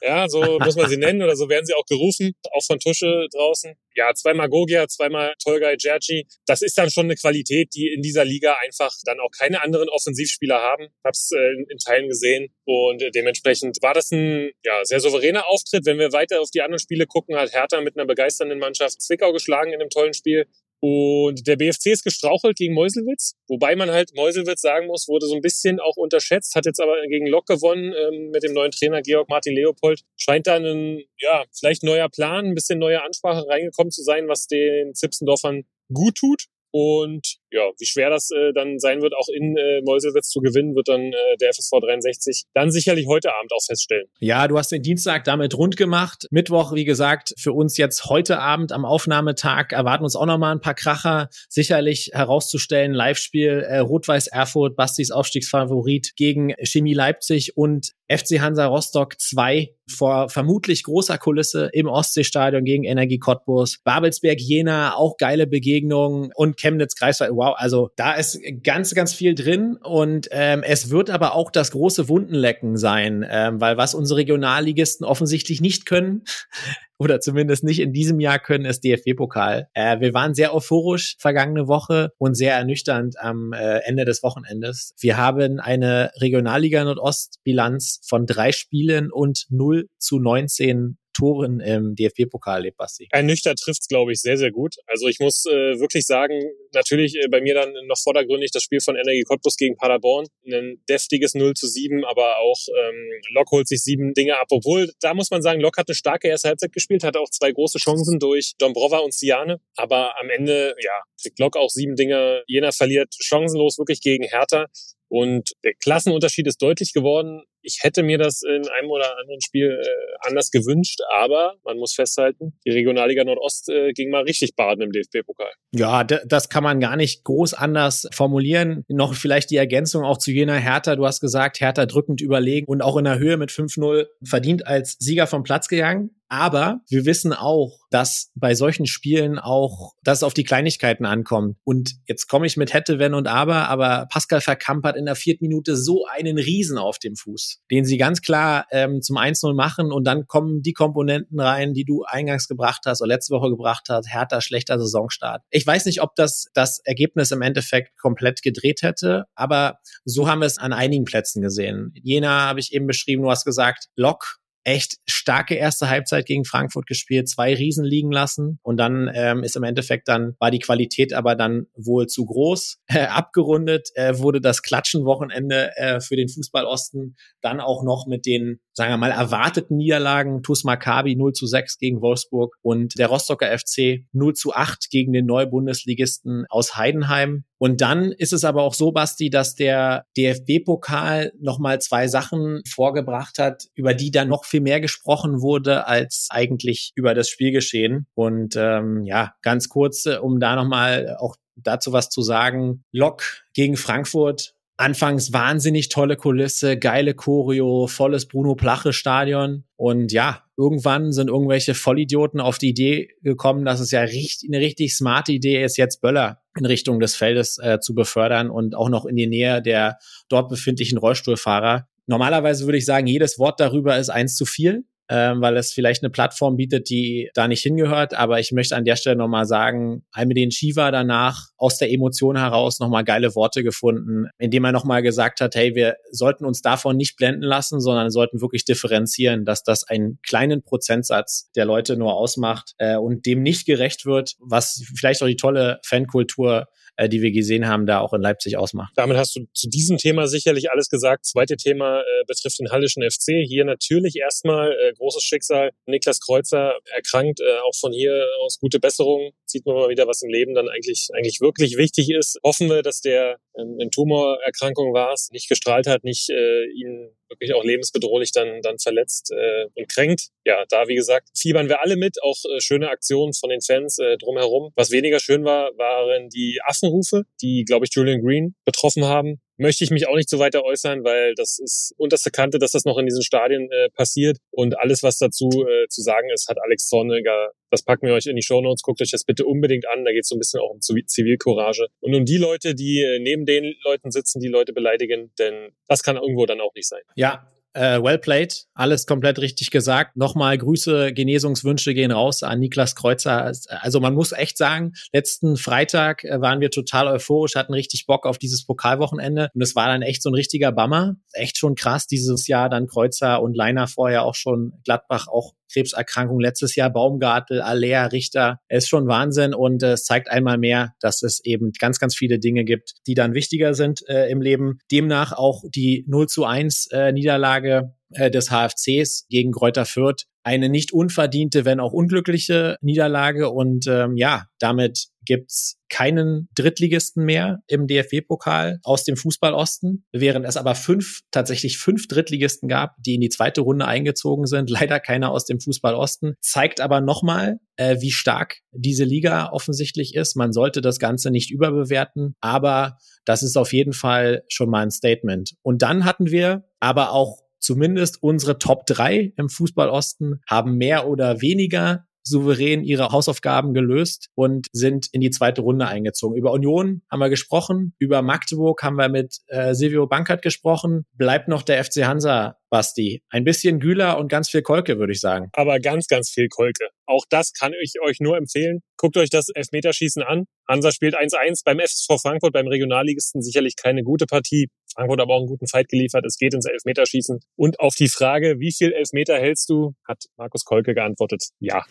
Ja, so muss man sie nennen oder so werden sie auch gerufen, auch von Tusche draußen. Ja, zweimal Gogia, zweimal Tolga Gerci. Das ist dann schon eine Qualität, die in dieser Liga einfach dann auch keine anderen Offensivspieler haben. Hab's äh, in Teilen gesehen und dementsprechend war das ein ja, sehr souveräner Auftritt. Wenn wir weiter auf die anderen Spiele gucken, hat Hertha mit einer begeisternden Mannschaft Zwickau geschlagen in einem tollen Spiel. Und der BFC ist gestrauchelt gegen Meuselwitz, wobei man halt Meuselwitz sagen muss, wurde so ein bisschen auch unterschätzt, hat jetzt aber gegen Lok gewonnen ähm, mit dem neuen Trainer Georg Martin Leopold. Scheint da ein, ja, vielleicht neuer Plan, ein bisschen neue Ansprache reingekommen zu sein, was den Zipsendorfern gut tut. Und ja, wie schwer das äh, dann sein wird, auch in äh, Meuselwitz zu gewinnen, wird dann äh, der FSV 63 dann sicherlich heute Abend auch feststellen. Ja, du hast den Dienstag damit rund gemacht. Mittwoch, wie gesagt, für uns jetzt heute Abend am Aufnahmetag erwarten uns auch nochmal ein paar Kracher. Sicherlich herauszustellen, Live-Spiel äh, Rot-Weiß Erfurt, Bastis Aufstiegsfavorit gegen Chemie Leipzig und FC Hansa Rostock 2 vor vermutlich großer Kulisse im Ostseestadion gegen Energie Cottbus. Babelsberg Jena, auch geile Begegnungen und Chemnitz Greifswald wow, also da ist ganz, ganz viel drin und ähm, es wird aber auch das große Wundenlecken sein, ähm, weil was unsere Regionalligisten offensichtlich nicht können, oder zumindest nicht in diesem Jahr können, ist DFB-Pokal. Äh, wir waren sehr euphorisch vergangene Woche und sehr ernüchternd am äh, Ende des Wochenendes. Wir haben eine Regionalliga Nordost-Bilanz von drei Spielen und 0 zu 19 Toren im DFB-Pokal lebt, Basti. Ein Nüchter trifft's, glaube ich, sehr, sehr gut. Also ich muss äh, wirklich sagen, natürlich äh, bei mir dann noch vordergründig das Spiel von Energie Cottbus gegen Paderborn. Ein deftiges 0 zu 7, aber auch ähm, Lok holt sich sieben Dinge ab. Obwohl, da muss man sagen, Lok hat eine starke erste Halbzeit gespielt, hatte auch zwei große Chancen durch Dombrova und Siane. Aber am Ende, ja, kriegt Lok auch sieben Dinge. Jena verliert chancenlos wirklich gegen Hertha. Und der Klassenunterschied ist deutlich geworden. Ich hätte mir das in einem oder anderen Spiel äh, anders gewünscht, aber man muss festhalten, die Regionalliga Nordost äh, ging mal richtig baden im DFB-Pokal. Ja, das kann man gar nicht groß anders formulieren. Noch vielleicht die Ergänzung auch zu jener Hertha. Du hast gesagt, Hertha drückend überlegen und auch in der Höhe mit 5-0 verdient als Sieger vom Platz gegangen. Aber wir wissen auch, dass bei solchen Spielen auch das auf die Kleinigkeiten ankommt. Und jetzt komme ich mit hätte, wenn und aber, aber Pascal Verkamp hat in der vierten Minute so einen Riesen auf dem Fuß, den sie ganz klar ähm, zum 1-0 machen und dann kommen die Komponenten rein, die du eingangs gebracht hast oder letzte Woche gebracht hast. Härter, schlechter Saisonstart. Ich weiß nicht, ob das das Ergebnis im Endeffekt komplett gedreht hätte, aber so haben wir es an einigen Plätzen gesehen. Jena habe ich eben beschrieben, du hast gesagt, Lok echt starke erste Halbzeit gegen Frankfurt gespielt, zwei Riesen liegen lassen und dann ähm, ist im Endeffekt dann war die Qualität aber dann wohl zu groß. Äh, abgerundet äh, wurde das Klatschenwochenende äh, für den Fußball Osten dann auch noch mit den sagen wir mal, erwarteten Niederlagen. TuS Maccabi 0 zu 6 gegen Wolfsburg und der Rostocker FC 0 zu 8 gegen den Neubundesligisten aus Heidenheim. Und dann ist es aber auch so, Basti, dass der DFB-Pokal nochmal zwei Sachen vorgebracht hat, über die dann noch viel mehr gesprochen wurde als eigentlich über das Spielgeschehen. Und ähm, ja, ganz kurz, äh, um da nochmal auch dazu was zu sagen. Lok gegen Frankfurt Anfangs wahnsinnig tolle Kulisse, geile Choreo, volles Bruno Plache Stadion. Und ja, irgendwann sind irgendwelche Vollidioten auf die Idee gekommen, dass es ja richtig, eine richtig smarte Idee ist, jetzt Böller in Richtung des Feldes äh, zu befördern und auch noch in die Nähe der dort befindlichen Rollstuhlfahrer. Normalerweise würde ich sagen, jedes Wort darüber ist eins zu viel ähm, weil es vielleicht eine Plattform bietet, die da nicht hingehört. Aber ich möchte an der Stelle nochmal sagen, Almedin Shiva danach aus der Emotion heraus nochmal geile Worte gefunden, indem er nochmal gesagt hat, hey, wir sollten uns davon nicht blenden lassen, sondern sollten wirklich differenzieren, dass das einen kleinen Prozentsatz der Leute nur ausmacht äh, und dem nicht gerecht wird, was vielleicht auch die tolle Fankultur äh, die wir gesehen haben, da auch in Leipzig ausmacht. Damit hast du zu diesem Thema sicherlich alles gesagt. Zweite Thema äh, betrifft den Hallischen FC. Hier natürlich erstmal äh, großes Schicksal. Niklas Kreuzer erkrankt, äh, auch von hier aus gute Besserung. Sieht man mal wieder, was im Leben dann eigentlich, eigentlich wirklich wichtig ist. Hoffen wir, dass der ähm, in Tumorerkrankung war, nicht gestrahlt hat, nicht äh, ihn wirklich auch lebensbedrohlich dann, dann verletzt äh, und kränkt. Ja, da wie gesagt, fiebern wir alle mit, auch äh, schöne Aktionen von den Fans äh, drumherum. Was weniger schön war, waren die Affenrufe, die, glaube ich, Julian Green betroffen haben möchte ich mich auch nicht so weiter äußern, weil das ist unterste Kante, dass das noch in diesen Stadien äh, passiert. Und alles, was dazu äh, zu sagen ist, hat Alex Zorniger. Das packen wir euch in die Show Notes. Guckt euch das bitte unbedingt an. Da geht es so ein bisschen auch um Zivilcourage. Und um die Leute, die äh, neben den Leuten sitzen, die Leute beleidigen, denn das kann irgendwo dann auch nicht sein. Ja, äh, well played, alles komplett richtig gesagt. Nochmal Grüße, Genesungswünsche gehen raus an Niklas Kreuzer. Also man muss echt sagen, letzten Freitag äh, waren wir total euphorisch, hatten richtig Bock auf dieses Pokalwochenende und es war dann echt so ein richtiger Bummer. Echt schon krass dieses Jahr dann Kreuzer und Leiner vorher auch schon Gladbach auch Krebserkrankung letztes Jahr, Baumgartel, Alea, Richter. Ist schon Wahnsinn und äh, es zeigt einmal mehr, dass es eben ganz, ganz viele Dinge gibt, die dann wichtiger sind äh, im Leben. Demnach auch die 0 zu 1 äh, Niederlage äh, des HFCs gegen Kräuter Fürth eine nicht unverdiente, wenn auch unglückliche Niederlage. Und ähm, ja, damit gibt's keinen Drittligisten mehr im DFB-Pokal aus dem Fußballosten, während es aber fünf, tatsächlich fünf Drittligisten gab, die in die zweite Runde eingezogen sind. Leider keiner aus dem Fußballosten. Zeigt aber nochmal, äh, wie stark diese Liga offensichtlich ist. Man sollte das Ganze nicht überbewerten, aber das ist auf jeden Fall schon mal ein Statement. Und dann hatten wir aber auch zumindest unsere Top 3 im Fußballosten haben mehr oder weniger souverän ihre Hausaufgaben gelöst und sind in die zweite Runde eingezogen. Über Union haben wir gesprochen, über Magdeburg haben wir mit äh, Silvio Bankert gesprochen. Bleibt noch der FC Hansa, Basti. Ein bisschen Güler und ganz viel Kolke, würde ich sagen. Aber ganz, ganz viel Kolke. Auch das kann ich euch nur empfehlen. Guckt euch das Elfmeterschießen an. Hansa spielt 1-1 beim FSV Frankfurt, beim Regionalligisten sicherlich keine gute Partie. Frankfurt aber auch einen guten Fight geliefert. Es geht ins Elfmeterschießen. Und auf die Frage, wie viel Elfmeter hältst du, hat Markus Kolke geantwortet, ja.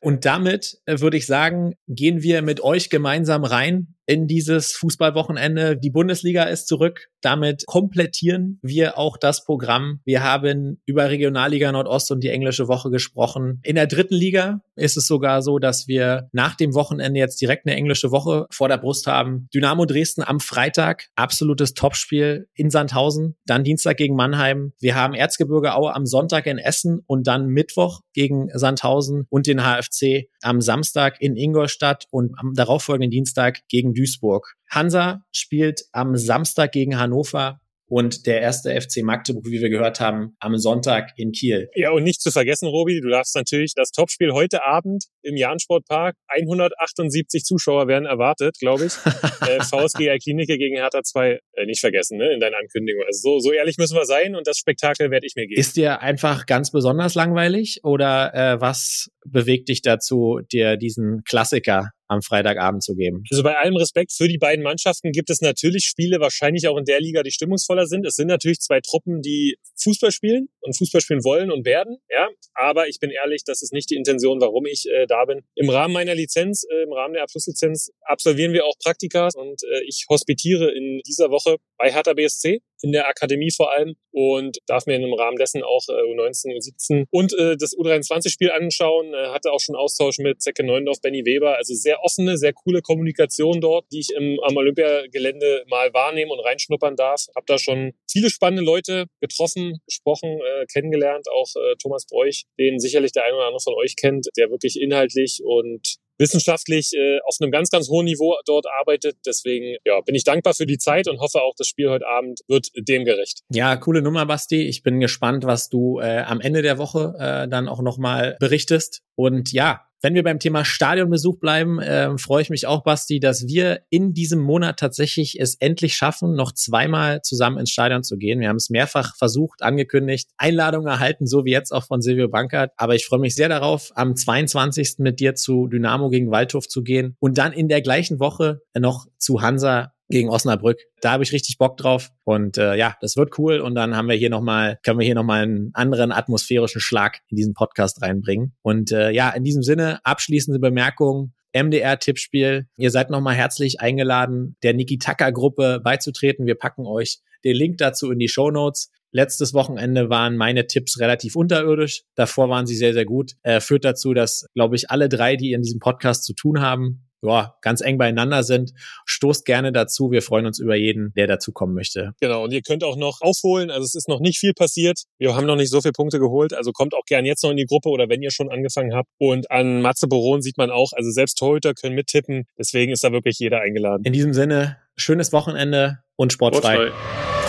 Und damit äh, würde ich sagen, gehen wir mit euch gemeinsam rein in dieses Fußballwochenende. Die Bundesliga ist zurück. Damit komplettieren wir auch das Programm. Wir haben über Regionalliga Nordost und die englische Woche gesprochen. In der dritten Liga ist es sogar so, dass wir nach dem Wochenende jetzt direkt eine englische Woche vor der Brust haben. Dynamo Dresden am Freitag, absolutes Topspiel in Sandhausen, dann Dienstag gegen Mannheim. Wir haben Erzgebirge Aue am Sonntag in Essen und dann Mittwoch gegen Sandhausen und den HFC am Samstag in Ingolstadt und am darauffolgenden Dienstag gegen Duisburg. Hansa spielt am Samstag gegen Hannover und der erste FC Magdeburg, wie wir gehört haben, am Sonntag in Kiel. Ja, und nicht zu vergessen, Robi, du darfst natürlich das Topspiel heute Abend im Jahn-Sportpark. 178 Zuschauer werden erwartet, glaube ich. äh, VSG Alklinike gegen Hertha 2 äh, nicht vergessen, ne, in deiner Ankündigung. Also so, so ehrlich müssen wir sein und das Spektakel werde ich mir geben. Ist dir einfach ganz besonders langweilig oder äh, was bewegt dich dazu, dir diesen Klassiker am Freitagabend zu geben. Also bei allem Respekt für die beiden Mannschaften gibt es natürlich Spiele, wahrscheinlich auch in der Liga, die stimmungsvoller sind. Es sind natürlich zwei Truppen, die Fußball spielen und Fußball spielen wollen und werden. Ja, aber ich bin ehrlich, das ist nicht die Intention, warum ich äh, da bin. Im Rahmen meiner Lizenz, äh, im Rahmen der Abschlusslizenz absolvieren wir auch Praktika und äh, ich hospitiere in dieser Woche bei Hertha BSC in der Akademie vor allem und darf mir im Rahmen dessen auch äh, U19, U17 und äh, das U23-Spiel anschauen. Äh, hatte auch schon Austausch mit Zecke Neundorf, Benny Weber. Also sehr offene, sehr coole Kommunikation dort, die ich im, am Olympiagelände mal wahrnehmen und reinschnuppern darf. Hab da schon viele spannende Leute getroffen, gesprochen, äh, kennengelernt. Auch äh, Thomas Bräuch, den sicherlich der eine oder andere von euch kennt, der wirklich inhaltlich und wissenschaftlich äh, auf einem ganz, ganz hohen Niveau dort arbeitet. Deswegen ja, bin ich dankbar für die Zeit und hoffe auch, das Spiel heute Abend wird dem gerecht. Ja, coole Nummer, Basti. Ich bin gespannt, was du äh, am Ende der Woche äh, dann auch nochmal berichtest. Und ja, wenn wir beim Thema Stadionbesuch bleiben, äh, freue ich mich auch, Basti, dass wir in diesem Monat tatsächlich es endlich schaffen, noch zweimal zusammen ins Stadion zu gehen. Wir haben es mehrfach versucht, angekündigt, Einladungen erhalten, so wie jetzt auch von Silvio Bankert. Aber ich freue mich sehr darauf, am 22. mit dir zu Dynamo gegen Waldhof zu gehen und dann in der gleichen Woche noch zu Hansa gegen Osnabrück. Da habe ich richtig Bock drauf und äh, ja, das wird cool und dann haben wir hier noch mal können wir hier noch mal einen anderen atmosphärischen Schlag in diesen Podcast reinbringen. Und äh, ja, in diesem Sinne abschließende Bemerkung. MDR-Tippspiel. Ihr seid nochmal herzlich eingeladen, der Niki Tucker Gruppe beizutreten. Wir packen euch den Link dazu in die Show Notes. Letztes Wochenende waren meine Tipps relativ unterirdisch. Davor waren sie sehr, sehr gut. Äh, führt dazu, dass, glaube ich, alle drei, die in diesem Podcast zu tun haben, ja, ganz eng beieinander sind. Stoßt gerne dazu. Wir freuen uns über jeden, der dazu kommen möchte. Genau. Und ihr könnt auch noch aufholen. Also es ist noch nicht viel passiert. Wir haben noch nicht so viele Punkte geholt. Also kommt auch gern jetzt noch in die Gruppe oder wenn ihr schon angefangen habt. Und an Matze Boron sieht man auch, also selbst Torhüter können mittippen. Deswegen ist da wirklich jeder eingeladen. In diesem Sinne, schönes Wochenende und sportfrei. sportfrei.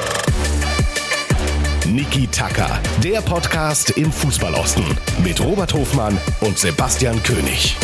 Niki Tacker, der Podcast im Fußballosten mit Robert Hofmann und Sebastian König.